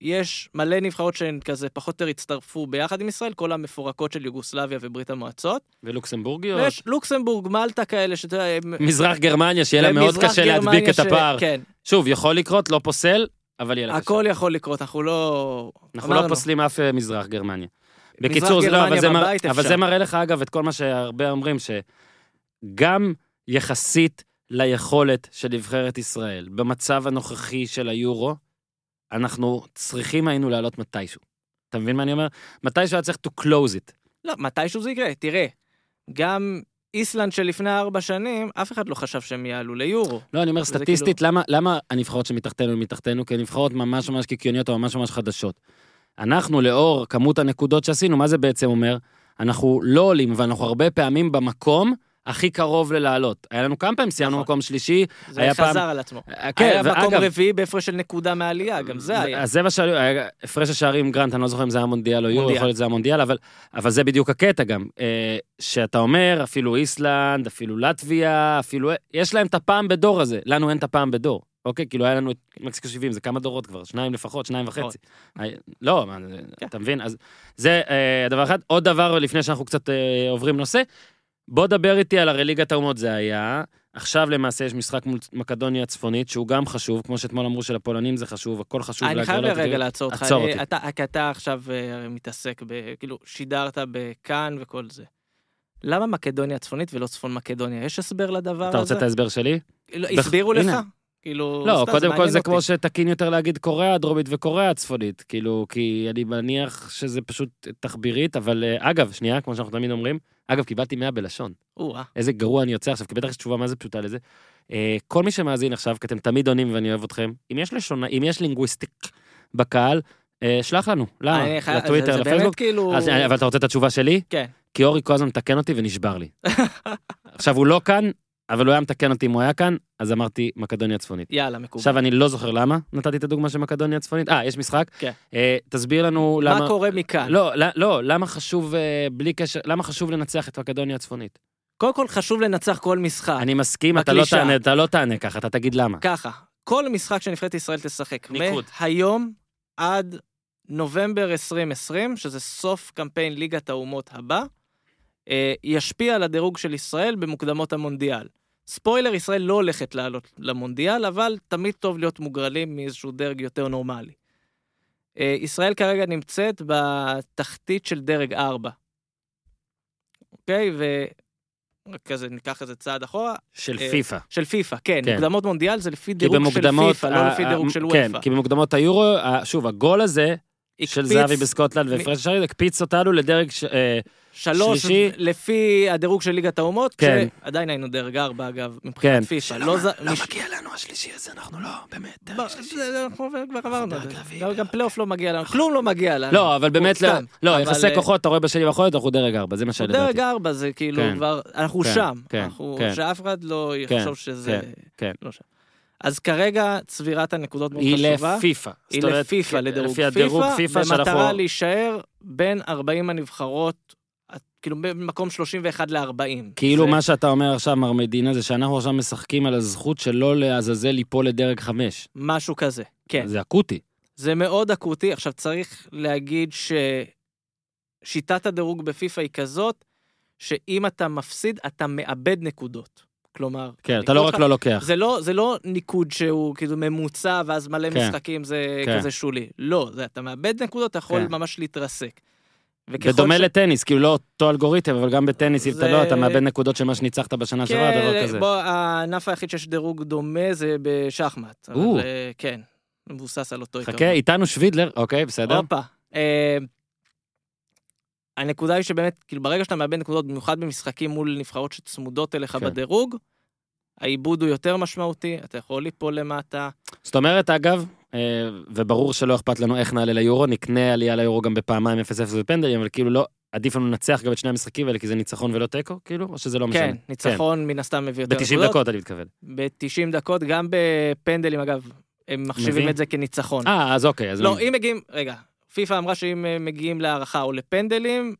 יש מלא נבחרות שהן כזה פחות או יותר הצטרפו ביחד עם ישראל, כל המפורקות של יוגוסלביה וברית המועצות. ולוקסמבורגיות, ויש לוקסמבורג, מלטה כאלה, שאתה יודע. מזרח גרמניה, שיהיה לה מאוד קשה גרמניה להדביק את ש- הפער. כן, שוב, יכול לקרות, לא פוסל, אבל יהיה לה קשה. הכל יכול לקרות, אנחנו לא... אנחנו לא. פוסלים אף אה, מזרח גרמניה. מזרח בקיצור, זה לא, אבל גרמניה זה, מר, אבל. זה מראה לך אגב את כל מה שהרבה אומרים, שגם יחסית ליכולת של נבחרת ישראל, במצב הנוכחי של היורו, אנחנו צריכים היינו לעלות מתישהו. אתה מבין מה אני אומר? מתישהו היה צריך to close it. לא, מתישהו זה יקרה, תראה, גם איסלנד שלפני ארבע שנים, אף אחד לא חשב שהם יעלו ליורו. לא, אני אומר זה סטטיסטית, למה, למה הנבחרות שמתחתנו הן מתחתנו? כי הן נבחרות ממש ממש קיקיוניות או ממש ממש חדשות. אנחנו, לאור כמות הנקודות שעשינו, מה זה בעצם אומר? אנחנו לא עולים, אבל אנחנו הרבה פעמים במקום הכי קרוב ללעלות. היה לנו כמה פעמים, סיימנו נכון. מקום שלישי. זה חזר פעם- על עצמו. אה, כן, היה מקום ואגב, רביעי בהפרש של נקודה מעלייה, גם זה היה. אז זה מה שהיו, היה הפרש השערים גרנט, אני לא זוכר אם זה היה מונדיאל או יורו. יכול להיות שזה היה מונדיאל, אבל, אבל זה בדיוק הקטע גם. אה, שאתה אומר, אפילו איסלנד, אפילו לטביה, אפילו, יש להם את הפעם בדור הזה, לנו אין את הפעם בדור. אוקיי, כאילו היה לנו את מקסיקו 70, זה כמה דורות כבר, שניים לפחות, שניים וחצי. היה- לא, מה, זה- כן. אתה מבין? אז זה אה, דבר אחד. עוד דבר, לפני שאנחנו קצת אה, עוברים נושא, בוא דבר איתי על הרי ליגת האומות זה היה. עכשיו למעשה יש משחק מול מקדוניה הצפונית, שהוא גם חשוב, כמו שאתמול אמרו שלפולנים זה חשוב, הכל חשוב. אני חייב להגרלות, רגע כאילו. לעצור אותך. עצור אותי. אתה- כי אתה עכשיו אה, מתעסק ב... כאילו, שידרת בכאן וכל זה. למה מקדוניה הצפונית ולא צפון מקדוניה? יש הסבר לדבר אתה רוצה הזה? את ההסבר שלי? לא, הסבירו לך? כאילו, לא, קודם כל זה. כמו שתקין יותר להגיד קוריאה הדרומית וקוריאה הצפונית, כאילו, כי אני מניח שזה פשוט תחבירית, אבל אה, אגב, שנייה, כמו שאנחנו תמיד אומרים, אגב, קיבלתי 100 בלשון. או-אה. איזה גרוע אני יוצא עכשיו, כי בטח יש תשובה מה זה פשוטה לזה. אה, כל מי שמאזין עכשיו, כי אתם תמיד עונים ואני אוהב אתכם, אם יש לשונה, אם יש לינגוויסטיק בקהל, אה, שלח לנו, למה? חייב- לטוויטר, זה- זה לפייסבוק. כאילו... אז, אה, אבל אתה רוצה את התשובה שלי? כן. כי אורי כל הזמן מתקן אותי ונשבר לי. עכשיו, הוא לא כאן, אבל הוא היה מתקן אותי אם הוא היה כאן, אז אמרתי מקדוניה צפונית. יאללה, מקובל. עכשיו, אני לא זוכר למה נתתי את הדוגמה של מקדוניה הצפונית. אה, יש משחק? כן. אה, תסביר לנו למה... מה קורה מכאן? לא, לא, לא, למה חשוב, אה, בלי קשר, למה חשוב לנצח את מקדוניה הצפונית? קודם כל חשוב לנצח כל משחק. אני מסכים, אתה לא. תענה, אתה לא תענה ככה, אתה תגיד למה. ככה, כל משחק שנבחרת ישראל תשחק, ניקוד. מהיום עד נובמבר 2020, שזה סוף קמפיין ליגת האומות הבא, אה, ישפיע על הדירוג של ישראל במוקדמות המונדיאל. ספוילר, ישראל לא הולכת לעלות למונדיאל, אבל תמיד טוב להיות מוגרלים מאיזשהו דרג יותר נורמלי. אה, ישראל כרגע נמצאת בתחתית של דרג 4. אוקיי? ו... רק כזה, ניקח איזה צעד אחורה. של אה, פיפא. של פיפא, כן. כן. מוקדמות מונדיאל זה לפי דירוג של. פיפא, לא לפי דירוג של כן, וופא. כי במוקדמות היורו, שוב, הגול הזה של הקפיץ זהבי בסקוטלנד מ- והפרש השערים, הקפיץ אותנו לדרג... ש- אה, שלוש שלישי. לפי הדירוג של ליגת האומות, כן. שעדיין היינו דרג ארבע אגב, כן. מבחינת פיפא. לא ז... מש- מגיע לנו השלישי הזה, אנחנו לא, באמת, ב- זה- אנחנו כבר עברנו את דרג זה. גם- דרג פלייאוף לא מגיע לנו, כלום לא מגיע לנו. לא, אבל באמת, לא. לא, אבל, יחסי אה, כוחות, אתה רואה בשנים האחרונות, אנחנו דרג ארבע, זה מה שלדעתי. דרג ארבע זה כאילו כן. כבר, אנחנו כן, שם. כן, אנחנו- כן. שאף אחד לא כן, יחשוב שזה כן. לא שם. אז כרגע צבירת הנקודות מאוד היא חשובה. לפיפא. היא זאת אומרת, לפיפא, כן, לדירוג לפי הדירוג פיפא, פיפא במטרה שאנחנו... להישאר בין 40 הנבחרות, כאילו במקום 31 ל-40. כאילו זה- מה שאתה אומר עכשיו, מר מדינה, זה שאנחנו עכשיו משחקים על הזכות שלא לעזאזל ליפול לדרג חמש. משהו כזה, כן. זה אקוטי. זה מאוד אקוטי. עכשיו צריך להגיד ששיטת הדירוג בפיפא היא כזאת, שאם אתה מפסיד, אתה מאבד נקודות. כלומר, כן, אתה לא רק לא לוקח. זה לא, זה לא ניקוד שהוא כאילו ממוצע ואז מלא כן. משחקים זה כן. כזה שולי. לא, זה, אתה מאבד נקודות, אתה יכול כן. ממש להתרסק. בדומה ש- לטניס, כאילו לא אותו אלגוריתם, אבל גם בטניס, אם אתה זה- לא, אתה מאבד נקודות של מה שניצחת בשנה שעברה, דבר כן, כזה. בוא, הענף היחיד שיש דירוג דומה זה בשחמט. או. אבל אה, כן, מבוסס על אותו עיקרון. חכה, איתנו שווידלר, אוקיי, בסדר. הופה. אה, הנקודה היא שבאמת, כאילו ברגע שאתה מאבד נקודות, במיוחד במשחקים מול נבחרות שצמודות אליך כן. בדירוג, העיבוד הוא יותר משמעותי, אתה יכול ליפול למטה. זאת אומרת, אגב, אה, וברור שלא אכפת לנו איך נעלה ליורו, נקנה עלייה ליורו גם בפעמיים 0-0 בפנדלים, אבל כאילו לא, עדיף לנו לנצח גם את שני המשחקים האלה, כי זה ניצחון ולא תיקו, כאילו, או שזה לא משנה? כן, ניצחון מן הסתם מביא יותר ב-90 נקודות. דקות אני מתכוון. ב-90 דקות, גם בפנדלים אגב, הם מחשיבים מביא? את זה כניצחון. אה, אז אוקיי, אז... לא, אם מגיעים, רגע, פיפ"א אמרה שאם אה, מגיעים להערכה או לפנדלים,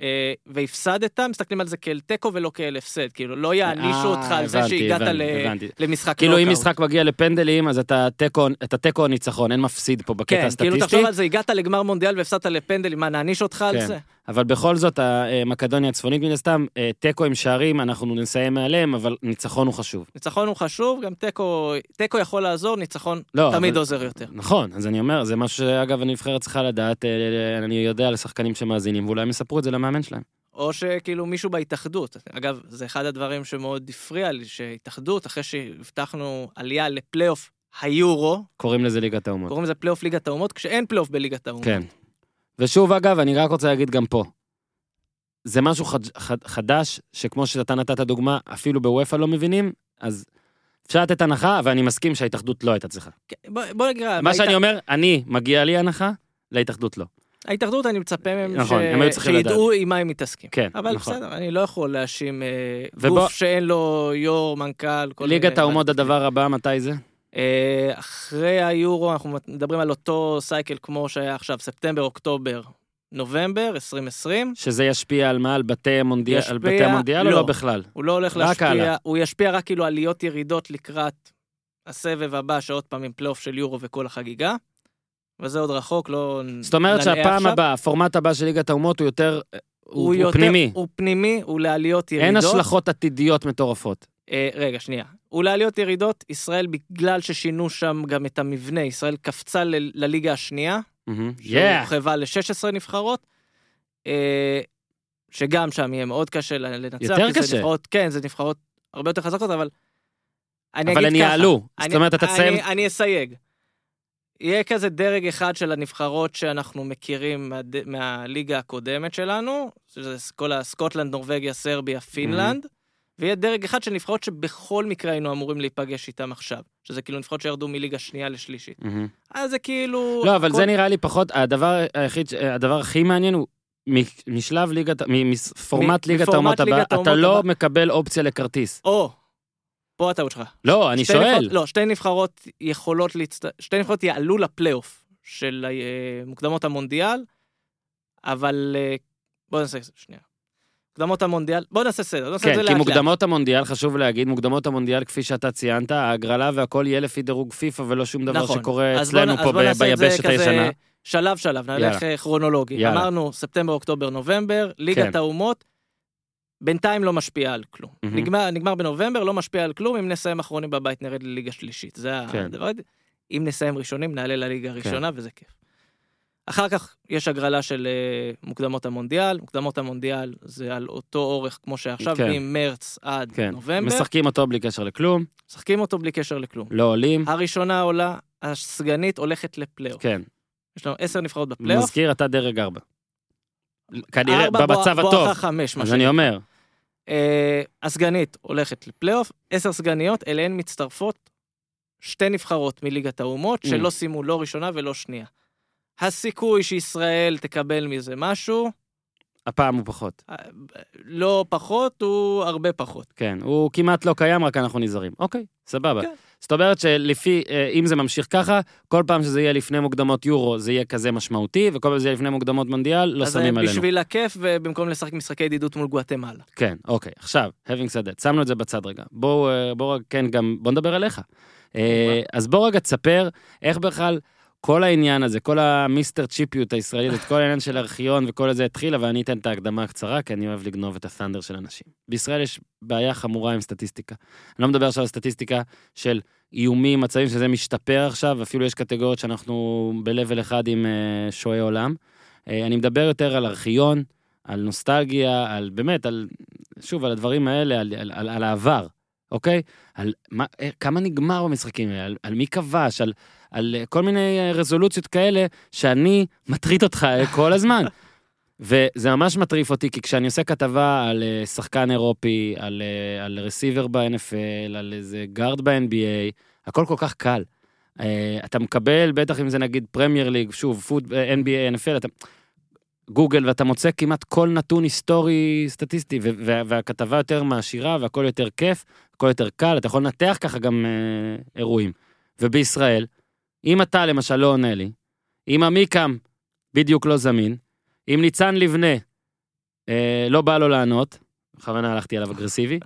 אה, והפסדת, מסתכלים על זה כאל תיקו ולא כאל הפסד, כאילו לא יענישו אה, אותך על זה שהגעת הבנתי, ל- הבנתי. למשחק כאילו אם. משחק מגיע לפנדלים, אז אתה תיקו, ניצחון, אין מפסיד פה בקטע כן, כאילו הסטטיסטי. תחשוב על זה, הגעת לגמר מונדיאל והפסדת לפנדלים, מה, נעניש אותך על כן. זה? אבל בכל זאת, המקדוניה הצפונית מן הסתם, אה, תיקו עם שערים, אנחנו נסיים מעליהם, אבל ניצחון הוא חשוב. ניצחון הוא חשוב, גם תיקו, תיקו יכול לעזור, ניצחון לא, תמיד אבל- עוזר יותר. נכון, אז אני אומר, זה משהו שאגב הנבחרת צריכה לדעת, אה, אני יודע על שחקנים שמאזינים, ואולי הם יספרו את זה למאמן שלהם. או שכאילו מישהו בהתאחדות. אגב, זה אחד הדברים שמאוד הפריע לי, שהתאחדות, אחרי שהבטחנו עלייה לפלייאוף היורו, קוראים לזה ליגת האומות. קוראים לזה פלייאוף ליגת האומות, כשאין פלייאוף בליגת האומות. כן. ושוב, אגב, אני רק רוצה להגיד גם פה, זה משהו חד, חד, חדש, שכמו שאתה נתת דוגמה, אפילו בוופא לא מבינים, אז אפשר לתת הנחה, ואני מסכים שההתאחדות לא הייתה צריכה. כן, בוא בוא נגיד, מה בהת- שאני אומר, אני, מגיע לי הנחה, להתאחדות לא. ההתאחדות, אני מצפה מהם נכון, ש- שידעו עם מה הם מתעסקים. כן, אבל נכון. בסדר, אני לא יכול להאשים אה, ובוא- גוף שאין לו יו"ר, מנכ"ל, כל ליגת מיני- האומות, הדבר הבא, מתי זה? אה, אחרי היורו, אנחנו מדברים על אותו סייקל כמו שהיה עכשיו, ספטמבר, אוקטובר, נובמבר 2020. שזה ישפיע על מה? על בתי מונדיאל, על ישפיע- בתי המונדיאל או לא. לא בכלל? הוא לא הולך להשפיע, הלאה. הוא ישפיע רק כאילו עליות ירידות לקראת הסבב הבא, שעוד פעם עם פלייאוף של יורו וכל החגיגה. וזה עוד רחוק, לא... זאת אומרת שהפעם עכשיו. הבאה, הפורמט הבא של ליגת האומות הוא יותר, הוא, הוא יותר- פנימי. הוא פנימי, הוא לעליות ירידות. אין השלכות עתידיות מטורפות. אה, רגע, שנייה. הוא לעליות ירידות, ישראל, בגלל ששינו שם גם את המבנה, ישראל קפצה ל- לליגה השנייה. Yeah. שהורחבה ל-16 נבחרות, אה, שגם שם יהיה מאוד קשה לנצח. יותר קשה. נבחרות, כן, זה נבחרות הרבה יותר חזקות, אבל... אני אבל הן יעלו. זאת אומרת, אתה תסיים... אני, אני אסייג. יהיה כזה דרג אחד של הנבחרות שאנחנו מכירים מהד... מהליגה הקודמת שלנו, שזה כל הסקוטלנד, נורבגיה, סרביה, פינלנד, ויהיה דרג אחד של נבחרות שבכל מקרה היינו אמורים להיפגש איתם עכשיו, שזה כאילו נבחרות שירדו מליגה שנייה לשלישית. מהמם. אז זה כאילו... לא, אבל כל- זה נראה לי פחות, הדבר היחיד, הדבר הכי מעניין הוא, משלב ליגת, מפורמט ליגת האומות הבא, אתה לא הבא. מקבל אופציה לכרטיס. או, פה הטעות שלך. לא, אני שואל. נבחרות, לא, שתי נבחרות יכולות להצט... שתי נבחרות יעלו לפלייאוף של אה, מוקדמות המונדיאל, אבל אה, בוא נעשה שנייה. מוקדמות המונדיאל, בוא נעשה סדר, נעשה את כן, זה כי לאט לאט. מוקדמות המונדיאל, חשוב להגיד, מוקדמות המונדיאל, כפי שאתה ציינת, ההגרלה והכל יהיה לפי דירוג פיפא ולא שום דבר נכון. שקורה בוא אצלנו אז פה בוא ב- את זה ביבשת הישנה. שלב שלב, נלך יאללה. אה, כרונולוגי. יאללה. אמרנו ספטמבר, אוקטובר, נובמבר, ליגת כן. האומות, בינתיים לא משפיע על כלום. מהמם. נגמר, נגמר בנובמבר, לא משפיע על כלום, אם נסיים אחרונים בבית נרד לליגה שלישית. זה כן. הדבר, אם נסיים ראשונים נעלה לליגה הראשונה וזה כיף. אחר כך יש הגרלה של אה, מוקדמות המונדיאל, מוקדמות המונדיאל זה על אותו אורך כמו שעכשיו, כן. ממרץ עד כן, נובמבר, משחקים אותו בלי קשר לכלום, משחקים אותו בלי קשר לכלום. לא עולים, הראשונה עולה, הסגנית הולכת לפלייאוף. כן. יש לנו עשר נבחרות בפלייאוף. מזכיר, אתה דרג ארבע. כנראה, ארבע במצב בוא- הטוב. בואכה חמש, מה אז שנקרא. אני אומר, אה, הסגנית הולכת לפלייאוף, עשר סגניות, אליהן מצטרפות שתי נבחרות מליגת האומות, Mm. שלא סיימו לא ראשונה ולא שנייה. הסיכוי שישראל תקבל מזה משהו, הפעם הוא פחות. אה, לא פחות, הוא הרבה פחות. כן, הוא כמעט לא קיים, רק אנחנו נזהרים. אוקיי, סבבה. כן. זאת אומרת שלפי, אה, אם זה ממשיך ככה, כל פעם שזה יהיה לפני מוקדמות יורו, זה יהיה כזה משמעותי, וכל פעם שזה יהיה לפני מוקדמות מונדיאל, לא אז שמים אה, עלינו. בשביל הכיף, ובמקום לשחק משחקי ידידות מול גואטמלה. כן, אוקיי. עכשיו, having said that, שמנו את זה בצד רגע. בואו, אה, בואו, כן, גם, בואו נדבר עליך. אה, אז בוא רגע תספר איך בכלל כל העניין הזה, כל המיסטר צ'יפיות הישראלית, כל העניין של ארכיון וכל זה התחיל, אבל אני אתן את ההקדמה הקצרה, כי אני אוהב לגנוב את הסטנדר של אנשים. בישראל יש בעיה חמורה עם סטטיסטיקה. אני לא מדבר עכשיו על סטטיסטיקה של איומים, מצבים שזה משתפר עכשיו, אפילו יש קטגוריות שאנחנו ב-level אחד עם אה, שועי עולם. אה, אני מדבר יותר על ארכיון, על נוסטלגיה, על באמת, על, שוב, על הדברים האלה, על, על, על, על העבר, אוקיי? על מה, אה, כמה נגמר במשחקים האלה, על, על מי כבש, על, על אה, כל מיני אה, רזולוציות כאלה, שאני מטריד אותך אה, כל הזמן. וזה ממש מטריף אותי, כי כשאני עושה כתבה על שחקן אירופי, על, על רסיבר ב-NFL, על איזה גארד ב-NBA, הכל כל כך קל. אתה מקבל, בטח אם זה נגיד פרמייר ליג, שוב, אה, NBA, NFL, אתה... גוגל ואתה מוצא כמעט כל נתון היסטורי סטטיסטי וה- והכתבה יותר מעשירה והכל יותר כיף, הכל יותר קל, אתה יכול לנתח ככה גם אה, אירועים. ובישראל, אם אתה למשל לא עונה לי, אם עמיקם בדיוק לא זמין, אם ניצן לבנה אה, לא בא לו לענות, בכוונה הלכתי עליו אגרסיבי,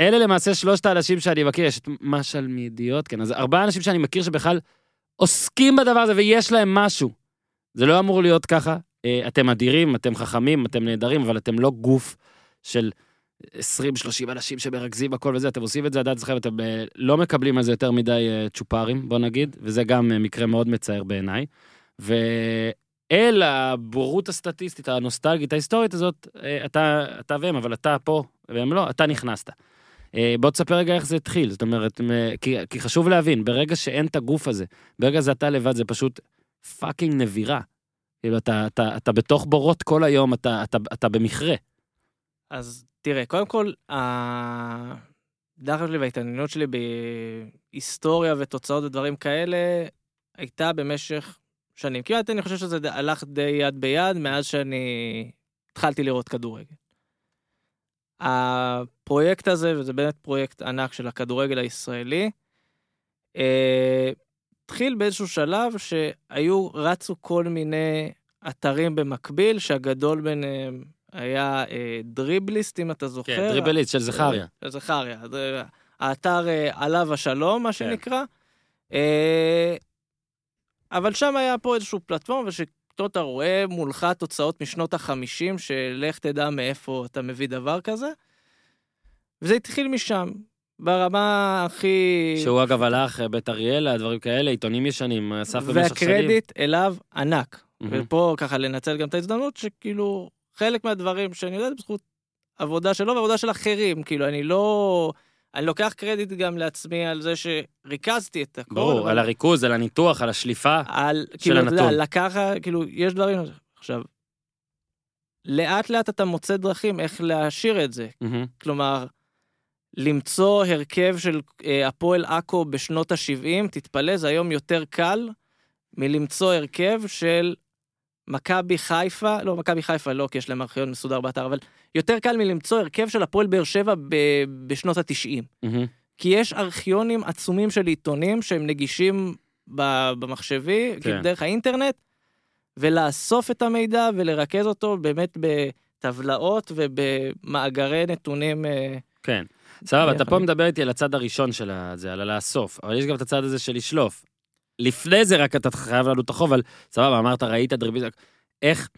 אלה למעשה שלושת האנשים שאני מכיר, יש את משל מידיעות, כן, אז ארבעה אנשים שאני מכיר שבכלל עוסקים בדבר הזה ויש להם משהו. זה לא אמור להיות ככה. אה, אתם אדירים, אתם חכמים, אתם נהדרים, אבל אתם לא גוף של 20-30 אנשים שמרכזים הכל וזה, אתם עושים את זה עדיין אצלכם, אתם אה, לא מקבלים על זה יותר מדי אה, צ'ופרים, בוא נגיד, וזה גם אה, מקרה מאוד מצער בעיניי. ואל הבורות הסטטיסטית, הנוסטלגית, ההיסטורית הזאת, אתה, אתה והם, אבל אתה פה, והם לא, אתה נכנסת. בוא תספר רגע איך זה התחיל, זאת אומרת, כי, כי חשוב להבין, ברגע שאין את הגוף הזה, ברגע זה אתה לבד, זה פשוט פאקינג נבירה. כאילו, אתה, אתה, אתה בתוך בורות כל היום, אתה, אתה, אתה במכרה. אז תראה, קודם כל, הדחף שלי וההתעניינות שלי בהיסטוריה ותוצאות ודברים כאלה, הייתה במשך שנים. כמעט אני חושב שזה הלך די יד ביד מאז שאני התחלתי לראות כדורגל. הפרויקט הזה, וזה באמת פרויקט ענק של הכדורגל הישראלי, אה, התחיל באיזשהו שלב שהיו, רצו כל מיני אתרים במקביל, שהגדול ביניהם היה אה, דריבליסט, אם אתה זוכר. כן, דריבליסט של זכריה. של זכריה. האתר אה, עליו השלום, מה כן. שנקרא. אה, אבל שם היה פה איזשהו פלטפורמה, ושפתאום אתה רואה מולך תוצאות משנות החמישים, שלך תדע מאיפה אתה מביא דבר כזה. וזה התחיל משם, ברמה הכי... שהוא אגב הלך, אה, בית אריאלה, דברים כאלה, עיתונים ישנים, אסף במשך שנים. והקרדיט אליו ענק. מהמם. ופה ככה לנצל גם את ההזדמנות שכאילו חלק מהדברים שאני יודע זה בזכות עבודה שלו ועבודה של אחרים כאילו אני לא אני לוקח קרדיט גם לעצמי על זה שריכזתי את הכל. ברור, אבל על הריכוז, על הניתוח, על השליפה. על כאילו אתה יודע הנתון. לקחת כאילו יש דברים עכשיו. לאט לאט אתה מוצא דרכים איך להשאיר את זה מהמם. כלומר. למצוא הרכב של אה, הפועל עכו בשנות ה-70, תתפלא, זה היום יותר קל מלמצוא הרכב של מכבי חיפה, לא, מכבי חיפה לא, כי יש להם ארכיון מסודר באתר, אבל יותר קל מלמצוא הרכב של הפועל באר שבע ב- בשנות ה-90. מהמם. כי יש ארכיונים עצומים של עיתונים שהם נגישים ב- במחשבי, כן. כן. דרך האינטרנט, ולאסוף את המידע ולרכז אותו באמת בטבלאות ובמאגרי נתונים. אה, כן. סבבה, אתה. פה מדבר איתי על הצד הראשון של זה, על הלאסוף, אבל יש גם את הצד הזה של לשלוף. לפני זה רק אתה חייב לנו את החוב, אבל סבבה, אמרת, ראית דריביזיה, איך,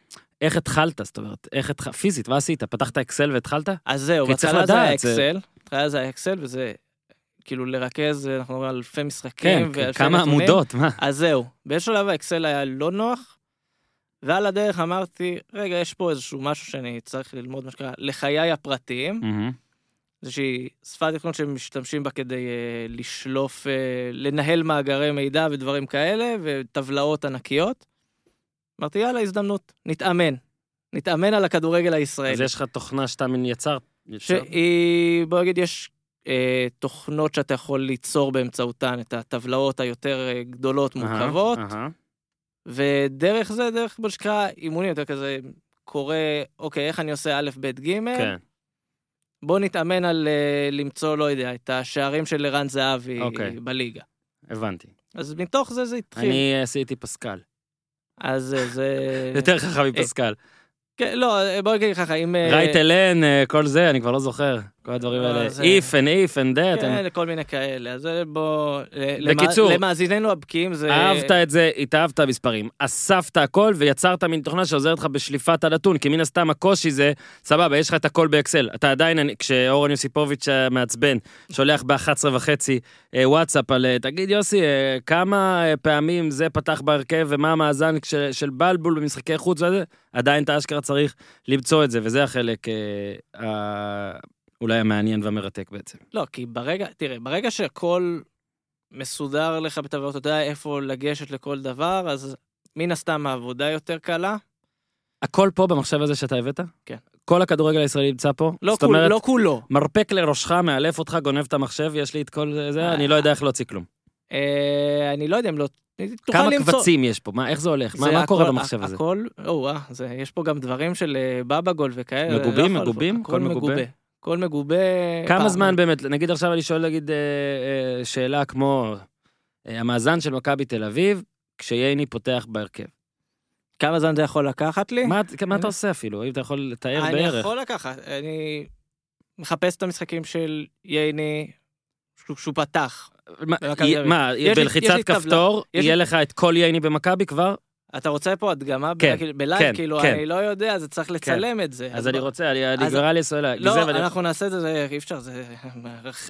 איך התחלת, זאת אומרת, איך התחלת, פיזית, מה עשית? פתחת אקסל והתחלת? אז זהו, בהתחלה זה היה אקסל, בהתחלה זה היה אקסל, וזה כאילו לרכז, אנחנו מדברים על אלפי משחקים, כן, כמה. עמודות, מה? אז זהו, באיזשהו שלב האקסל היה לא נוח, ועל הדרך אמרתי, רגע, יש פה איזשהו משהו שאני צריך ללמוד, מה שנקרא, לחיי הפרטיים, מהמם. איזושהי שפת תכנון שמשתמשים בה כדי אה, לשלוף, אה, לנהל מאגרי מידע ודברים כאלה, וטבלאות ענקיות. אמרתי, יאללה, הזדמנות, נתאמן. נתאמן על הכדורגל הישראלי. אז יש לך תוכנה שאתה יצרת? יצר? שהיא, בוא נגיד, יש אה, תוכנות שאתה יכול ליצור באמצעותן את הטבלאות היותר אה, גדולות, מורכבות, אהה. ודרך זה, דרך מה שנקרא אימונים, יותר כזה קורא, אוקיי, איך אני עושה א', ב', ג', כן, בוא נתאמן על אה, למצוא, לא יודע, את השערים של ערן זהבי אוקיי. בליגה. הבנתי. אז מתוך זה זה התחיל. אני עשיתי פסקל. אז אה, זה... יותר חכם מפסקל. כן, לא, אה, בוא נגיד ככה, אם... אה, רייט אלן, אה, כל זה, אני כבר לא זוכר. כל הדברים לא, האלה. זה- if and if and that. כן, and- לכל מיני כאלה. אז בוא... בקיצור, למאזיננו הבקיאים זה... אהבת את זה, התאהבת מספרים, אספת הכל ויצרת מין תוכנה שעוזרת לך בשליפת הנתון, כי מן הסתם הקושי זה, סבבה, יש לך את הכל באקסל. אתה עדיין, אני- כשאורן יוסיפוביץ' המעצבן, שולח ב-11 וחצי אה, וואטסאפ על, אה, תגיד יוסי, אה, כמה פעמים זה פתח בהרכב ומה המאזן של בלבול במשחקי חוץ וזה, עדיין אתה אשכרה צריך למצוא את זה, וזה החלק אה, אולי המעניין והמרתק בעצם. לא, כי ברגע, תראה, ברגע שהכל מסודר לך בטבעות, אתה יודע איפה לגשת לכל דבר, אז מן הסתם העבודה יותר קלה. הכל פה במחשב הזה שאתה הבאת? כן. כל הכדורגל הישראלי נמצא פה? לא, זאת כול, אומרת, לא כולו. מרפק לראשך, מאלף אותך, גונב את המחשב, יש לי את כל זה, אני לא יודע איך להוציא כלום. אה, אני לא יודע אם לא... כמה למצוא- קבצים יש פה? מה, איך זה הולך? מה זה מה קורה הכל- במחשב הזה? הכל, או וואה, זה, יש פה גם דברים של אה, בבא גול וכאלה. מגובים? לא מגובים? הכל הכל מגובה? הכל מגובה. כמה פעם- זמן באמת, נגיד עכשיו אני שואל נגיד אה, אה, שאלה כמו אה, המאזן של מכבי תל אביב, כשייני פותח בהרכב. כמה זמן זה יכול לקחת לי? מה מה אתה עושה אפילו? אם אתה יכול לתאר אני בערך. יכול לקחת, אני מחפש את המשחקים של ייני שהוא- שהוא פתח. מה. מה, בלחיצת. כפתור, יהיה לך את כל ייני במכבי כבר? אתה רוצה פה הדגמה ב- כן, כאילו, בלייב, כן, כאילו, כן. אני לא יודע, אז צריך לצלם את זה. אז אני בוא- רוצה, אני אני גרע לי סוללה. לא, ואני- אנחנו נעשה את זה, זה אי אפשר, זה...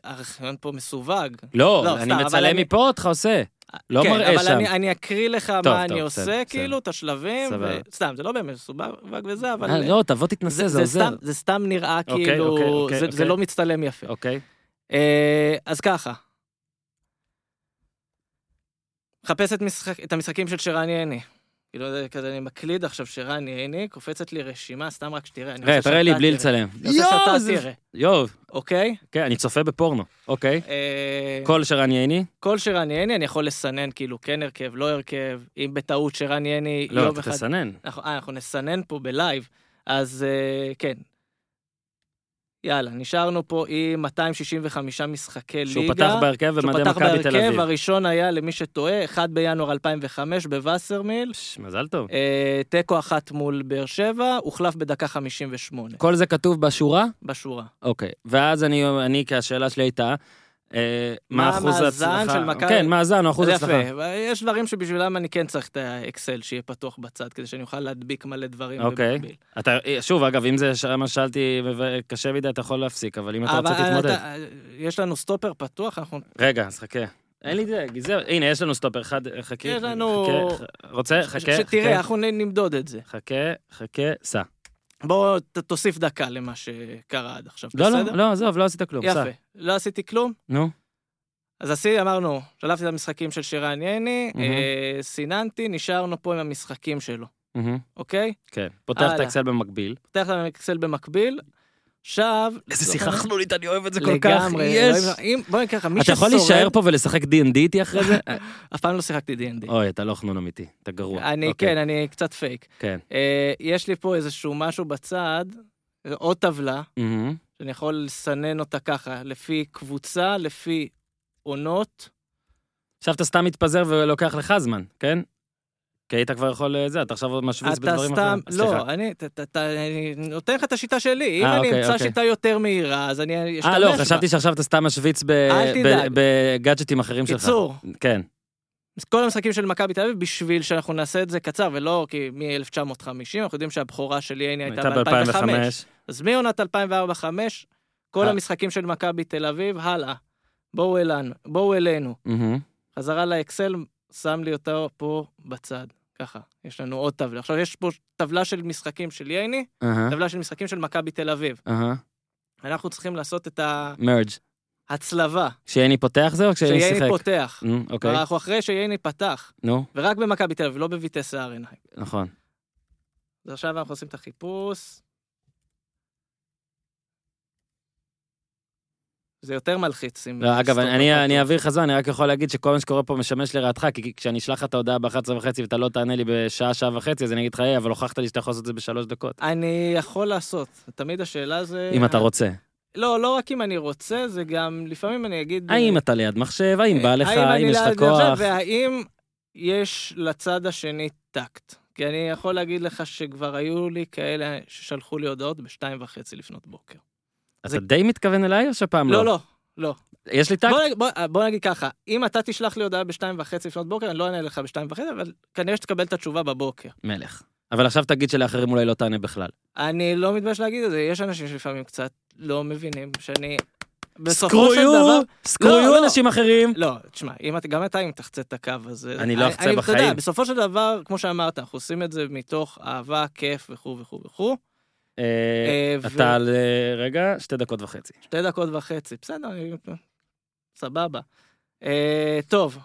הארכיון פה מסווג. לא, לא, אני סתם, אבל מצלם אני- מפה אותך עושה. לא כן, מראה אבל שם. אני- אני אקריא לך טוב, מה טוב, אני עושה, בסדר. כאילו, את השלבים. ו- סתם, זה לא באמת מסובב וזה, אבל... אה, לא, תבוא תתנסה, זה זה עוזר. זה סתם נראה אוקיי, כאילו, אוקיי, אוקיי, זה- זה. לא מצטלם יפה. אוקיי. אה, אז ככה. מחפש את, משחק, את המשחקים של שרן ייני. כאילו, זה כזה, אני מקליד עכשיו שרן ייני, קופצת לי רשימה, סתם רק שתראה. ראה, תראה לי בלי תראה. לצלם. זה- תראה, יואו, אוקיי? כן, אני צופה בפורנו, אוקיי. אה, כל שרן ייני? כל שרן ייני, אני יכול לסנן כאילו כן הרכב, לא הרכב, אם בטעות שרן ייני לא, אתה. תסנן. אנחנו, אה, אנחנו נסנן פה בלייב, אז אה, כן. יאללה, נשארנו פה עם 265 משחקי שהוא ליגה. פתח בהרכב שהוא ומדי פתח מכבי תל בהרכב, אביב. הראשון היה, למי שטועה, 1 בינואר 2005 בווסרמיל. מזל טוב. אה, תיקו אחת מול באר שבע, הוחלף בדקה 58 כל זה כתוב בשורה? בשורה. אוקיי. ואז אני, אני, כי השאלה שלי הייתה, מה מה אחוז המאזן ההצלחה? של מכבי? כן, מאזן או אחוז זה הצלחה. יפה, יש דברים שבשבילם אני כן צריך את האקסל שיהיה פתוח בצד, כדי שאני אוכל להדביק מלא דברים אוקיי. במקביל. אתה, שוב, אגב, אם זה מה ששאלתי קשה מדי, אתה יכול להפסיק, אבל אם אתה רוצה, אבל תתמודד. אתה- יש לנו סטופר פתוח, אנחנו... רגע, אז חכה. אין לי דאג, זהו, הנה, יש לנו סטופר אחד, חכי. יש לנו- חכה, רוצה? חכה, שתראה, חכה, אנחנו נמדוד את זה. חכה, חכה, סע. בוא ת- תוסיף דקה למה שקרה עד עכשיו, לא, בסדר? לא, לא, עזוב, לא עשית כלום, סע. יפה. לא עשיתי כלום? נו, אז עשיתי, אמרנו, שלפתי את המשחקים של שירן ייני, מהמם. אה, סיננתי, נשארנו פה עם המשחקים שלו, מהמם, אוקיי? כן. פותח את. האקסל במקביל. פותח את האקסל במקביל, עכשיו... איזה לא שיחה חנונית, אני אוהב את זה כל כך. לגמרי. יש. אלוהים- אם- בוא נקרא לך, מי אתה יכול ששורד... להישאר פה ולשחק D&D איתי אחרי זה? אף פעם לא שיחקתי D&D. אוי, אתה לא חנון אמיתי, אתה גרוע. אני, אוקיי, כן, אני קצת פייק. כן. אה, יש לי פה איזשהו משהו בצד, עוד טבלה. שאני יכול לסנן אותה ככה, לפי קבוצה, לפי עונות. עכשיו אתה סתם מתפזר ולוקח לך זמן, כן? כי היית כבר יכול אה, זה, אתה עכשיו משוויץ אתה בדברים סתם, אחרים. סליחה. לא, אני, נותן לך את השיטה שלי. אם אה, אני אוקיי, אמצא אוקיי. שיטה יותר מהירה, אז אני אשתמש אה, לא, בה. חשבתי שעכשיו אתה סתם משוויץ. בגאדג'טים אחרים שלך. קיצור, כן. כל המשחקים של מכבי תל אביב, בשביל שאנחנו נעשה את זה קצר, ולא כי מ-1950, אנחנו יודעים שהבכורה של ייני הייתה הייתה ב-2005. ב-2005. אז מעונת 2004-2005, כל אה. המשחקים של מכבי תל אביב, הלאה. בואו אלינו, בואו אלינו. חזרה לאקסל, שם לי אותו פה בצד. ככה, יש לנו עוד טבלה. עכשיו, יש פה טבלה של משחקים של ייני, טבלה של משחקים של מכבי תל אביב. אנחנו צריכים לעשות את מרג'. ההצלבה, כשייני פותח זה או כשייני שייני שיחק? פותח. נו, אוקיי. אנחנו אחרי שייני פתח, נו, ורק במכבי תל אביב, לא בביטס ארנהיים. נכון. אז עכשיו אנחנו עושים את החיפוש. זה יותר מלחיץ. לא, אגב, אני אעביר לך זמן, אני רק יכול להגיד שכל מה שקורה פה משמש לרעתך, כי כשאני אשלח את ההודעה ב-11 וחצי ואתה לא תענה לי בשעה, שעה וחצי, אז אני אגיד לך, היי, אבל הוכחת לי שאתה יכול לעשות את זה בשלוש דקות. אני יכול לעשות. תמיד השאלה זה... אם אתה רוצה. לא, לא רק אם אני רוצה, זה גם, לפעמים אני אגיד... האם אתה ליד מחשב, האם בא לך, האם יש לך כוח. והאם יש לצד השני טקט. כי אני יכול להגיד לך שכבר היו לי כאלה ששלחו לי הודעות בשתיים וחצי לפנות בוקר. אתה די מתכוון אליי או שפעם לא? לא, לא, לא. יש לי טקט? בוא, נגיד- בוא, בוא נגיד ככה, אם אתה תשלח לי הודעה בשתיים וחצי לפנות בוקר, אני לא אענה לך בשתיים וחצי, אבל כנראה שתקבל את התשובה בבוקר. מלך. אבל עכשיו תגיד שלאחרים אולי לא תענה בכלל. אני לא מתבייש להגיד את זה, יש אנשים שלפעמים קצת לא מבינים שאני... בסופו של דבר... לא, יו לא. אנשים אחרים. לא, תשמע, אם גם אתה אם תחצה את הקו הזה... אני לא אחצה אתה יודע, בחיים. בסופו של דבר, כמו שאמרת, אנחנו עושים את זה מתוך אהבה, כיף וכו' וכו' וכו'. אה, אה, אתה על... אה, רגע, שתי דקות וחצי. שתי דקות וחצי, בסדר. סבבה. טוב,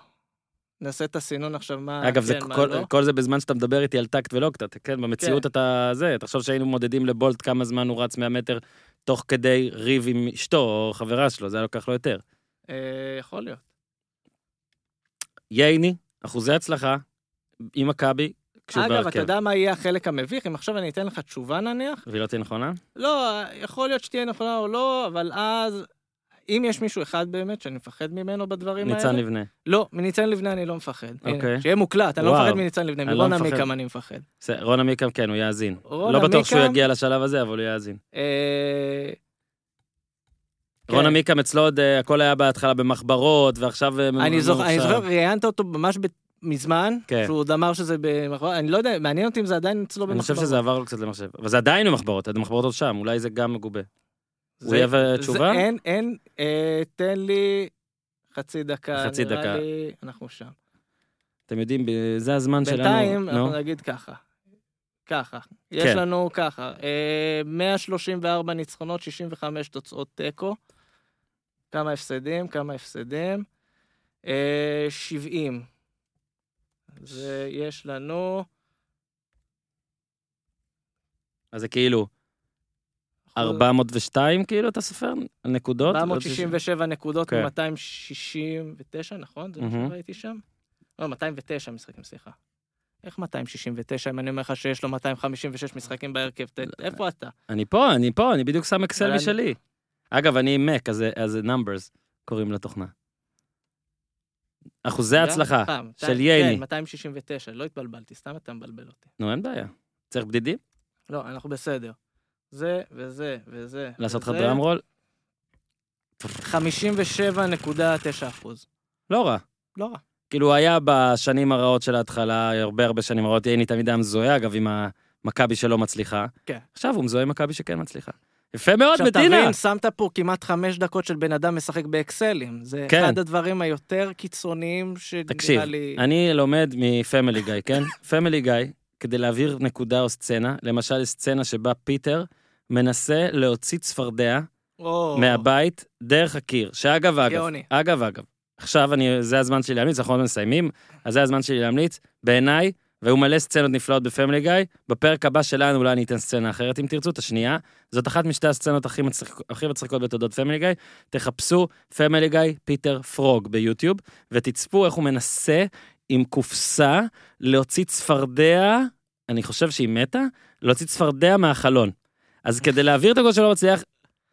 נעשה את הסינון עכשיו, מה אגב, זה כן, מה כל- לא. כל זה בזמן שאתה מדבר איתי על טקט ולא קצת, כן? במציאות אתה זה, תחשוב שהיינו מודדים לבולט כמה זמן הוא רץ 100 מטר תוך כדי ריב עם אשתו או חברה שלו, זה היה לוקח לו יותר. אה, יכול להיות. ייני, אחוזי הצלחה, עם מכבי, כשהוא אגב, אתה. יודע מה יהיה החלק המביך? אם עכשיו אני אתן לך תשובה נניח, והיא לא תהיה נכונה? לא, יכול להיות שתהיה נכונה או לא, אבל אז, אם יש מישהו אחד באמת שאני מפחד ממנו בדברים האלה... ניצן לבנה. לא, מניצן לבנה אני לא מפחד. אוקיי. שיהיה מוקלט, אני לא וואו. מפחד מניצן לבנה, לא מרון. עמיקם אני מפחד. רון עמיקם כן, הוא יאזין. רון לא בטוח שהוא יגיע לשלב הזה, אבל הוא יאזין. אה, רון כן. עמיקם אצלו עוד אה, הכל היה בהתחלה במחברות, ועכשיו... אה, אני זוכר, ראיינת אותו ממש מזמן, כן. שהוא עוד אמר שזה במחברות, אני לא יודע, מעניין אותי אם זה עדיין אצלו אני במחברות. חושב שזה עבר לו קצת למחשב. אבל זה עדיין במחברות, המחברות עוד שם, אולי זה גם מגובה. הוא זה- יהיה זה- תשובה? אין, אין, אה, תן לי חצי דקה, חצי נראה דקה. לי, אנחנו שם. אתם יודעים, זה הזמן שלנו. בינתיים, נו. אנחנו נגיד ככה. ככה. יש כן. לנו ככה, אה, 134 ניצחונות, 65 תוצאות תיקו. כמה הפסדים? כמה הפסדים? אה, 70. זה, יש לנו אז זה כאילו 402, כאילו, אתה סופר? נקודות? 467 נקודות כן. מ-269, נכון? זה מה. שראיתי שם? לא, 209 משחקים, סליחה. איך 269 אם אני אומר לך שיש לו 256 משחקים בהרכב? ת- איפה אתה? אני פה, אני פה, אני בדיוק שם אקסל משלי. אגב, אני עם Mac, אז numbers קוראים לתוכנה. אחוזי הצלחה של כן, ייני. 269, לא התבלבלתי, סתם אתה מבלבל אותי. נו, אין בעיה. צריך בדידים? לא, אנחנו בסדר. זה וזה וזה. לעשות לך דראם רול? 57.9 אחוז. לא רע. לא רע. כאילו, היה בשנים הרעות של ההתחלה, הרבה הרבה שנים רעות, ייני תמיד היה מזוהה, אגב, עם המכבי שלא מצליחה. כן. עכשיו הוא מזוהה עם מכבי שכן מצליחה. יפה מאוד, עכשיו מדינה. תבין, שמת פה כמעט חמש דקות של בן אדם משחק באקסלים. זה כן. אחד הדברים היותר קיצוניים תקשיב, שנראה לי... אני לומד מפמילי גיא, כן? פמילי גיא, כדי להעביר נקודה או סצנה, למשל סצנה שבה פיטר מנסה להוציא צפרדע או, מהבית דרך הקיר, שאגב אגב, גאוני. אגב אגב, עכשיו אני, זה הזמן שלי להמליץ, אנחנו עוד מסיימים, אז זה הזמן שלי להמליץ, בעיניי, והיו מלא סצנות נפלאות בפמילי גיא, בפרק הבא שלנו אולי אני אתן סצנה אחרת אם תרצו, את השנייה, זאת אחת משתי הסצנות הכי, מצחיק, הכי מצחיקות בתולדות פמילי גיא, תחפשו פמילי גיא פיטר frog ביוטיוב, ותצפו איך הוא מנסה עם קופסה להוציא צפרדע, אני חושב שהיא מתה, להוציא צפרדע מהחלון. אז כדי להעביר את הקול שלא מצליח,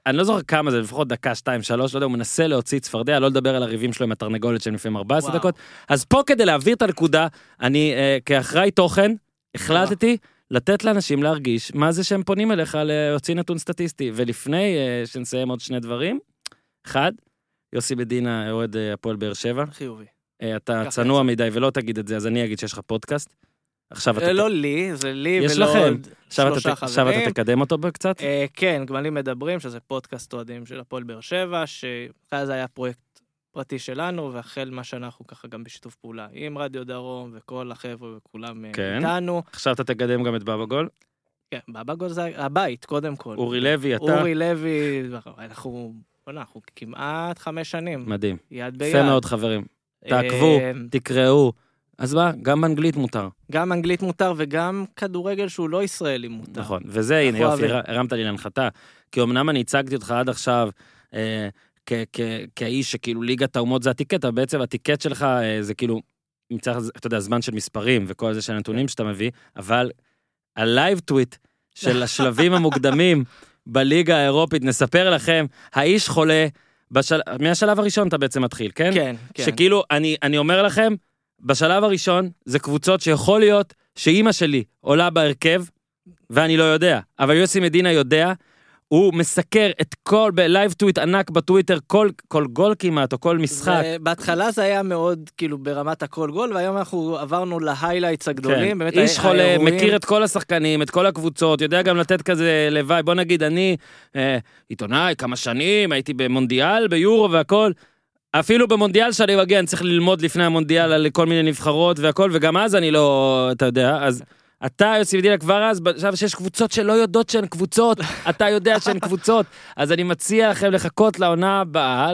אני לא זוכר כמה זה, לפחות דקה, שתיים, שלוש, לא יודע, הוא מנסה להוציא צפרדע, לא לדבר על הריבים שלו עם התרנגולת שהם לפעמים 14 וואו. דקות. אז פה כדי להעביר את הנקודה, אני אה, כאחראי תוכן, החלטתי לתת לאנשים להרגיש מה זה שהם פונים אליך להוציא נתון סטטיסטי. ולפני אה, שנסיים עוד שני דברים, אחד, יוסי בדינה, אוהד אה, הפועל באר שבע, חיובי. אה, אתה צנוע. מדי ולא תגיד את זה, אז אני אגיד שיש לך פודקאסט. עכשיו אתה, אה, לא לי, זה לי ולא לכם. עוד שלושה אתה, עכשיו חברים. אתה תקדם אותו קצת? אה, כן, גמלים מדברים, שזה פודקאסט אוהדים של הפועל באר שבע, שאז היה פרויקט פרטי שלנו, והחל מהשנה אנחנו ככה גם בשיתוף פעולה עם רדיו דרום, וכל החבר'ה וכולם אה, כן. איתנו. עכשיו אתה תקדם גם את בבא גול? כן, בבגול זה הבית, קודם כל. אורי לוי, אתה? אורי לוי, אנחנו, בוא'נה, אנחנו כמעט חמש שנים, מדהים. יד ביד. יפה מאוד חברים. תעקבו, תקראו. אז מה, גם באנגלית מותר. גם אנגלית מותר וגם כדורגל שהוא לא ישראלי מותר. נכון. וזה, הנה, יופי, הרמת לי להנחתה. כי אמנם אני הצגתי אותך עד עכשיו אה, כ- כ- כאיש שכאילו ליגת האומות זה הטיקט, אבל בעצם הטיקט שלך אה, זה כאילו, מצד, אתה יודע, זמן של מספרים וכל זה של כן. הנתונים שאתה מביא, אבל ה live tweet של השלבים המוקדמים בליגה האירופית, נספר לכם, האיש חולה, בשל... מהשלב הראשון אתה בעצם מתחיל, כן? כן, כן. שכאילו, אני, אני אומר לכם, בשלב הראשון, זה קבוצות שיכול להיות שאימא שלי עולה בהרכב, ואני לא יודע, אבל יוסי מדינה יודע, הוא מסקר את כל, ב live tweet ענק בטוויטר, כל, כל גול כמעט, או כל משחק. זה- בהתחלה זה היה מאוד כאילו ברמת הכל גול, והיום אנחנו עברנו להיילייטס הגדולים. כן. באמת איש חולה, האירועים- מכיר את כל השחקנים, את כל הקבוצות, יודע גם לתת כזה לוואי. בוא נגיד, אני אה, עיתונאי כמה שנים, הייתי במונדיאל, ביורו והכל. אפילו במונדיאל שאני מגיע, אני צריך ללמוד לפני המונדיאל על כל מיני נבחרות והכל, וגם אז אני לא, אתה יודע, אז אתה, יוסי מדינה, כבר אז, עכשיו שיש קבוצות שלא יודעות שהן קבוצות, אתה יודע שהן קבוצות, אז אני מציע לכם לחכות לעונה הבאה,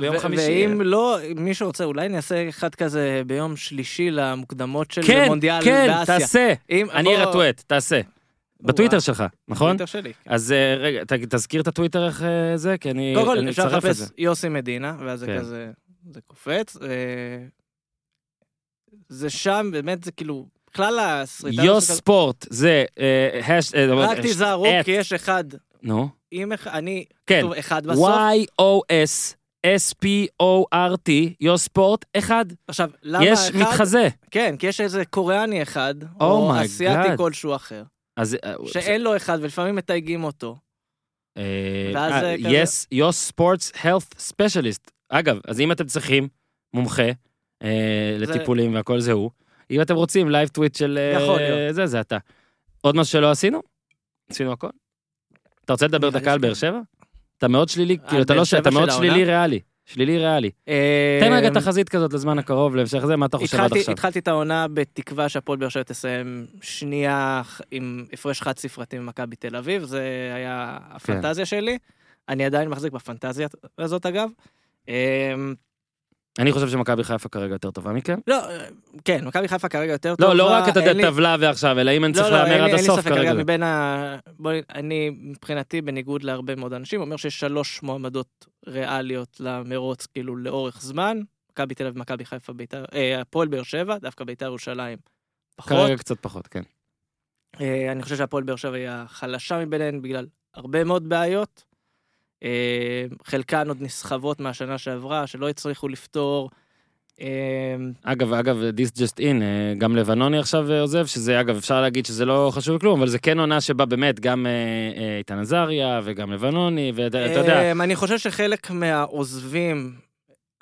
ביום חמישי. ואם לא, מי שרוצה, אולי נעשה אחד כזה ביום שלישי למוקדמות של כן, מונדיאל כן, באסיה. תעשה. אם- אני בוא- רטואט, תעשה. בטוויטר. שלך, נכון? בטוויטר שלי. כן. אז אה, רגע, תזכיר את הטוויטר איך אה, זה, כי אני קודם כל, אפשר אצרף את זה. לחפש יוסי מדינה, ואז זה כן. כזה, זה קופץ. אה, זה שם, באמת, זה כאילו, בכלל הסריטה... הזאת- ספורט, זה... רק תיזהרו, כי יש אחד, נו, אם אני, כן. כתוב אחד בסוף. Y-O-S, S-P-O-R-T, יוס ספורט, אחד. עכשיו, למה יש אחד? מתחזה. כן, כי יש איזה קוריאני אחד, Oh או God. כלשהו אחר, אז... אה, שאין לו אחד, ולפעמים מתייגים אותו. ואז זה כזה- Yes, יוס sports health specialist. אגב, אז אם אתם צריכים מומחה זה- לטיפולים והכל זה הוא, אם אתם רוצים live tweet של אה. זה, זה אתה. עוד משהו שלא עשינו? עשינו הכל? אתה רוצה לדבר דקה על באר. שבע? אתה מאוד שלילי, כאילו אתה לא ש... אתה מאוד של שלילי? ריאלי. שלילי ריאלי. תן רגע תחזית כזאת לזמן הקרוב, להמשך זה, מה אתה חושב עד עכשיו? התחלתי את העונה בתקווה שהפועל באר שבע תסיים שנייה עם הפרש חד ספרתי ממכבי תל אביב, זה היה הפנטזיה שלי. אני עדיין מחזיק בפנטזיה הזאת אגב. אני חושב שמכבי חיפה כרגע יותר טובה מכם. לא, אה, כן, מכבי חיפה כרגע יותר טובה. לא, לא רק אתה יודע אין לי- טבלה ועכשיו, אלא אם אני צריך לא, לא, להמר עד אין לי הסוף ספק, כרגע. מבין ה... בואי, אני, מבחינתי, בניגוד להרבה מאוד אנשים, אומר שיש שלוש מועמדות ריאליות למרוץ, כאילו, לאורך זמן. מכבי תל אביב, מכבי חיפה, ביתר, אה, הפועל באר שבע, דווקא ביתר ירושלים. פחות. כרגע קצת פחות, כן. אה, אני חושב שהפועל באר שבע היא החלשה מביניהן בגלל הרבה מאוד בעיות. אה, חלקן עוד נסחבות מהשנה שעברה, שלא הצליחו לפתור. אה, אגב, אגב, this just in, אה, גם לבנוני עכשיו עוזב, שזה אגב, אפשר להגיד שזה לא חשוב כלום, אבל זה כן עונה שבה באמת גם איתן עזריה וגם לבנוני, ואתה אתה יודע, אני חושב שחלק מהעוזבים,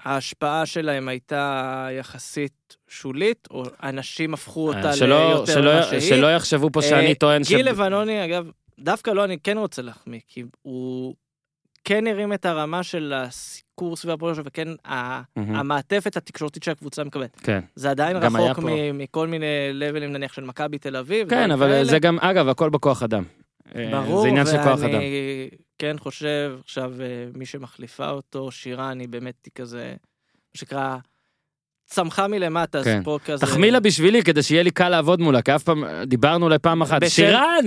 ההשפעה שלהם הייתה יחסית שולית, או אנשים הפכו אותה ליותר ממה שהיא. שלא יחשבו פה שאני טוען ש... גיל לבנוני, אגב, דווקא לא, אני כן רוצה להחמיא, כי הוא כן הרים את הרמה של הסיקור סביב הפועל שלו, וכן ה- מהמם, המעטפת התקשורתית שהקבוצה מקבלת. כן, זה עדיין רחוק. מ- מכל מיני לבלים, נניח, של מכבי תל אביב. כן, אבל כאלה. זה גם, אגב, הכל בכוח אדם. אה, ברור, זה עניין של כוח אדם. ואני כן חושב, עכשיו, אה, מי שמחליפה אותו, שירן, היא באמת היא כזה, מה שנקרא, צמחה מלמטה, כן. אז פה כזה... תחמיא לה בשבילי כדי שיהיה לי קל לעבוד מולה, כי אף פעם דיברנו אולי פעם אחת. בשם- שירן!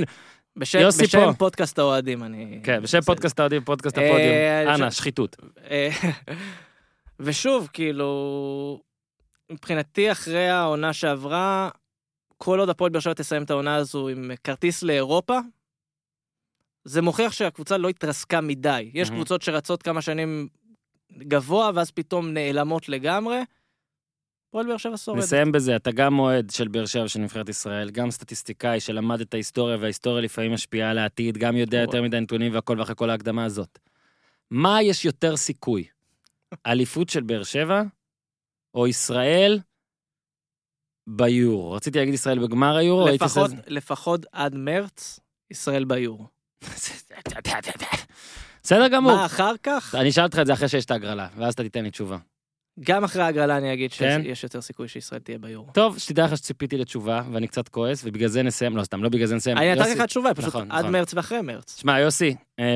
בשם, יוסי בשם פה. פודקאסט האוהדים, אני... כן, בשם. פודקאסט האוהדים, פודקאסט אה, הפודיום. אנא, שחיתות. אה, ושוב, כאילו, מבחינתי, אחרי העונה שעברה, כל עוד הפועל באר שבע תסיים את העונה הזו עם כרטיס לאירופה, זה מוכיח שהקבוצה לא התרסקה מדי. יש מהמם. קבוצות שרצות כמה שנים גבוה, ואז פתאום נעלמות לגמרי. הפועל באר שבע שורדת. נסיים בזה, אתה גם אוהד של באר שבע של נבחרת ישראל, גם סטטיסטיקאי שלמד את ההיסטוריה, וההיסטוריה לפעמים משפיעה על העתיד, גם יודע ברור. יותר מדי נתונים והכל ואחרי כל ההקדמה הזאת. מה יש יותר סיכוי? אליפות של באר שבע, או ישראל ביורו? רציתי להגיד ישראל בגמר היורו, לפחות, לפחות עד מרץ, ישראל ביורו. בסדר גמור. מה אחר כך? אני אשאל אותך את זה אחרי שיש את ההגרלה, ואז אתה תיתן לי תשובה. גם אחרי ההגרלה אני אגיד כן? שיש יותר סיכוי שישראל תהיה ביורו. טוב, שתדע לך שציפיתי לתשובה, ואני קצת כועס, ובגלל זה נסיים, לא סתם, לא בגלל זה נסיים. אני נתתי לך תשובה, פשוט נכון, עד נכון. מרץ ואחרי מרץ. שמע, יוסי, אה,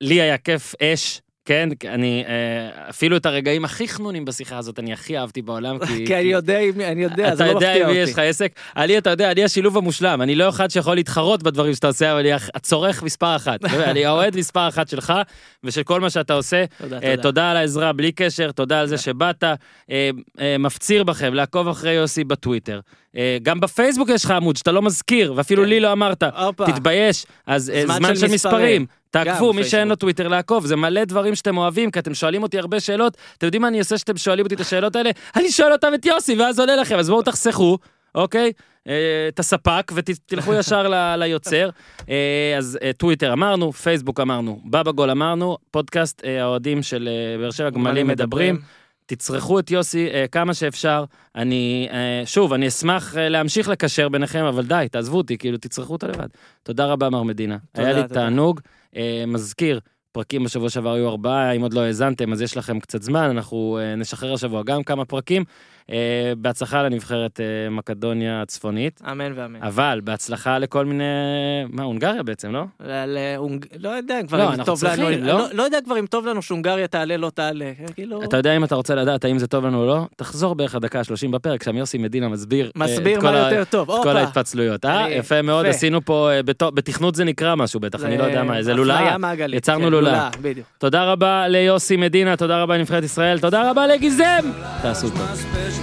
לי היה כיף אש, כן? אני, אה, אפילו את הרגעים הכי חנונים בשיחה הזאת, אני הכי אהבתי בעולם, כי... כי אני יודע, אני יודע, זה אתה לא יודע מפתיע עם מי יש לך אותי. עסק. אני, אתה יודע, אני השילוב המושלם. אני לא אחד שיכול להתחרות בדברים שאתה עושה, אבל אני הצורך מספר אחת. אתה יודע, אני האוהד מספר אחת שלך, ושל כל מה שאתה עושה. תודה, אה, תודה. תודה על העזרה, בלי קשר, תודה על זה. שבאת. אה, מפציר בכם לעקוב אחרי יוסי בטוויטר. גם בפייסבוק יש לך עמוד שאתה לא מזכיר, ואפילו כן. לי לא אמרת. תתבייש. אז זמן של מספרים. תעקבו, מי שאין לו. טוויטר לעקוב, זה מלא דברים שאתם אוהבים, כי אתם שואלים אותי הרבה שאלות. אתם יודעים מה אני עושה שאתם שואלים אותי את השאלות האלה? אני שואל אותם את יוסי, ואז עונה לכם, אז בואו תחסכו, אוקיי? אה, את הספק, ותלכו ישר ל- ליוצר. אה, אז אה, טוויטר אמרנו, פייסבוק אמרנו, בבא גול אמרנו, פודקאסט האוהדים של באר שבע גמלים מדברים. תצרכו את יוסי אה, כמה שאפשר. אני, אה, שוב, אני אשמח אה, להמשיך לקשר ביניכם, אבל די, תעזבו אותי, כאילו, תצרכו אותו לבד. תודה רבה, מר מדינה. תודה, היה לי תודה. תענוג. אה, מזכיר, פרקים בשבוע שעבר היו ארבעה, אם עוד לא האזנתם, אז יש לכם קצת זמן, אנחנו אה, נשחרר השבוע גם כמה פרקים. אה, בהצלחה לנבחרת אה, מקדוניה הצפונית, אמן ואמן. אבל בהצלחה לכל מיני... מה, הונגריה בעצם, לא? לא יודע כבר לא, אם טוב לנו, לא? לא- לא יודע כבר אם טוב לנו שהונגריה תעלה, לא תעלה. כאילו, אתה יודע אם אתה רוצה לדעת האם זה טוב לנו או לא, תחזור בערך הדקה ה-30 בפרק, שם יוסי מדינה מסביר אה, מסביר מה יותר טוב. את כל. ההתפצלויות. אה, יפה מאוד. עשינו פה, בתכנות זה נקרא משהו בטח, אני לא יודע מה, איזה לולאה. יצרנו כן, לולאה. תודה רבה ליוסי מדינה, תודה רבה לנבחרת ישראל, תודה רבה לגיזם! תעשו טוב.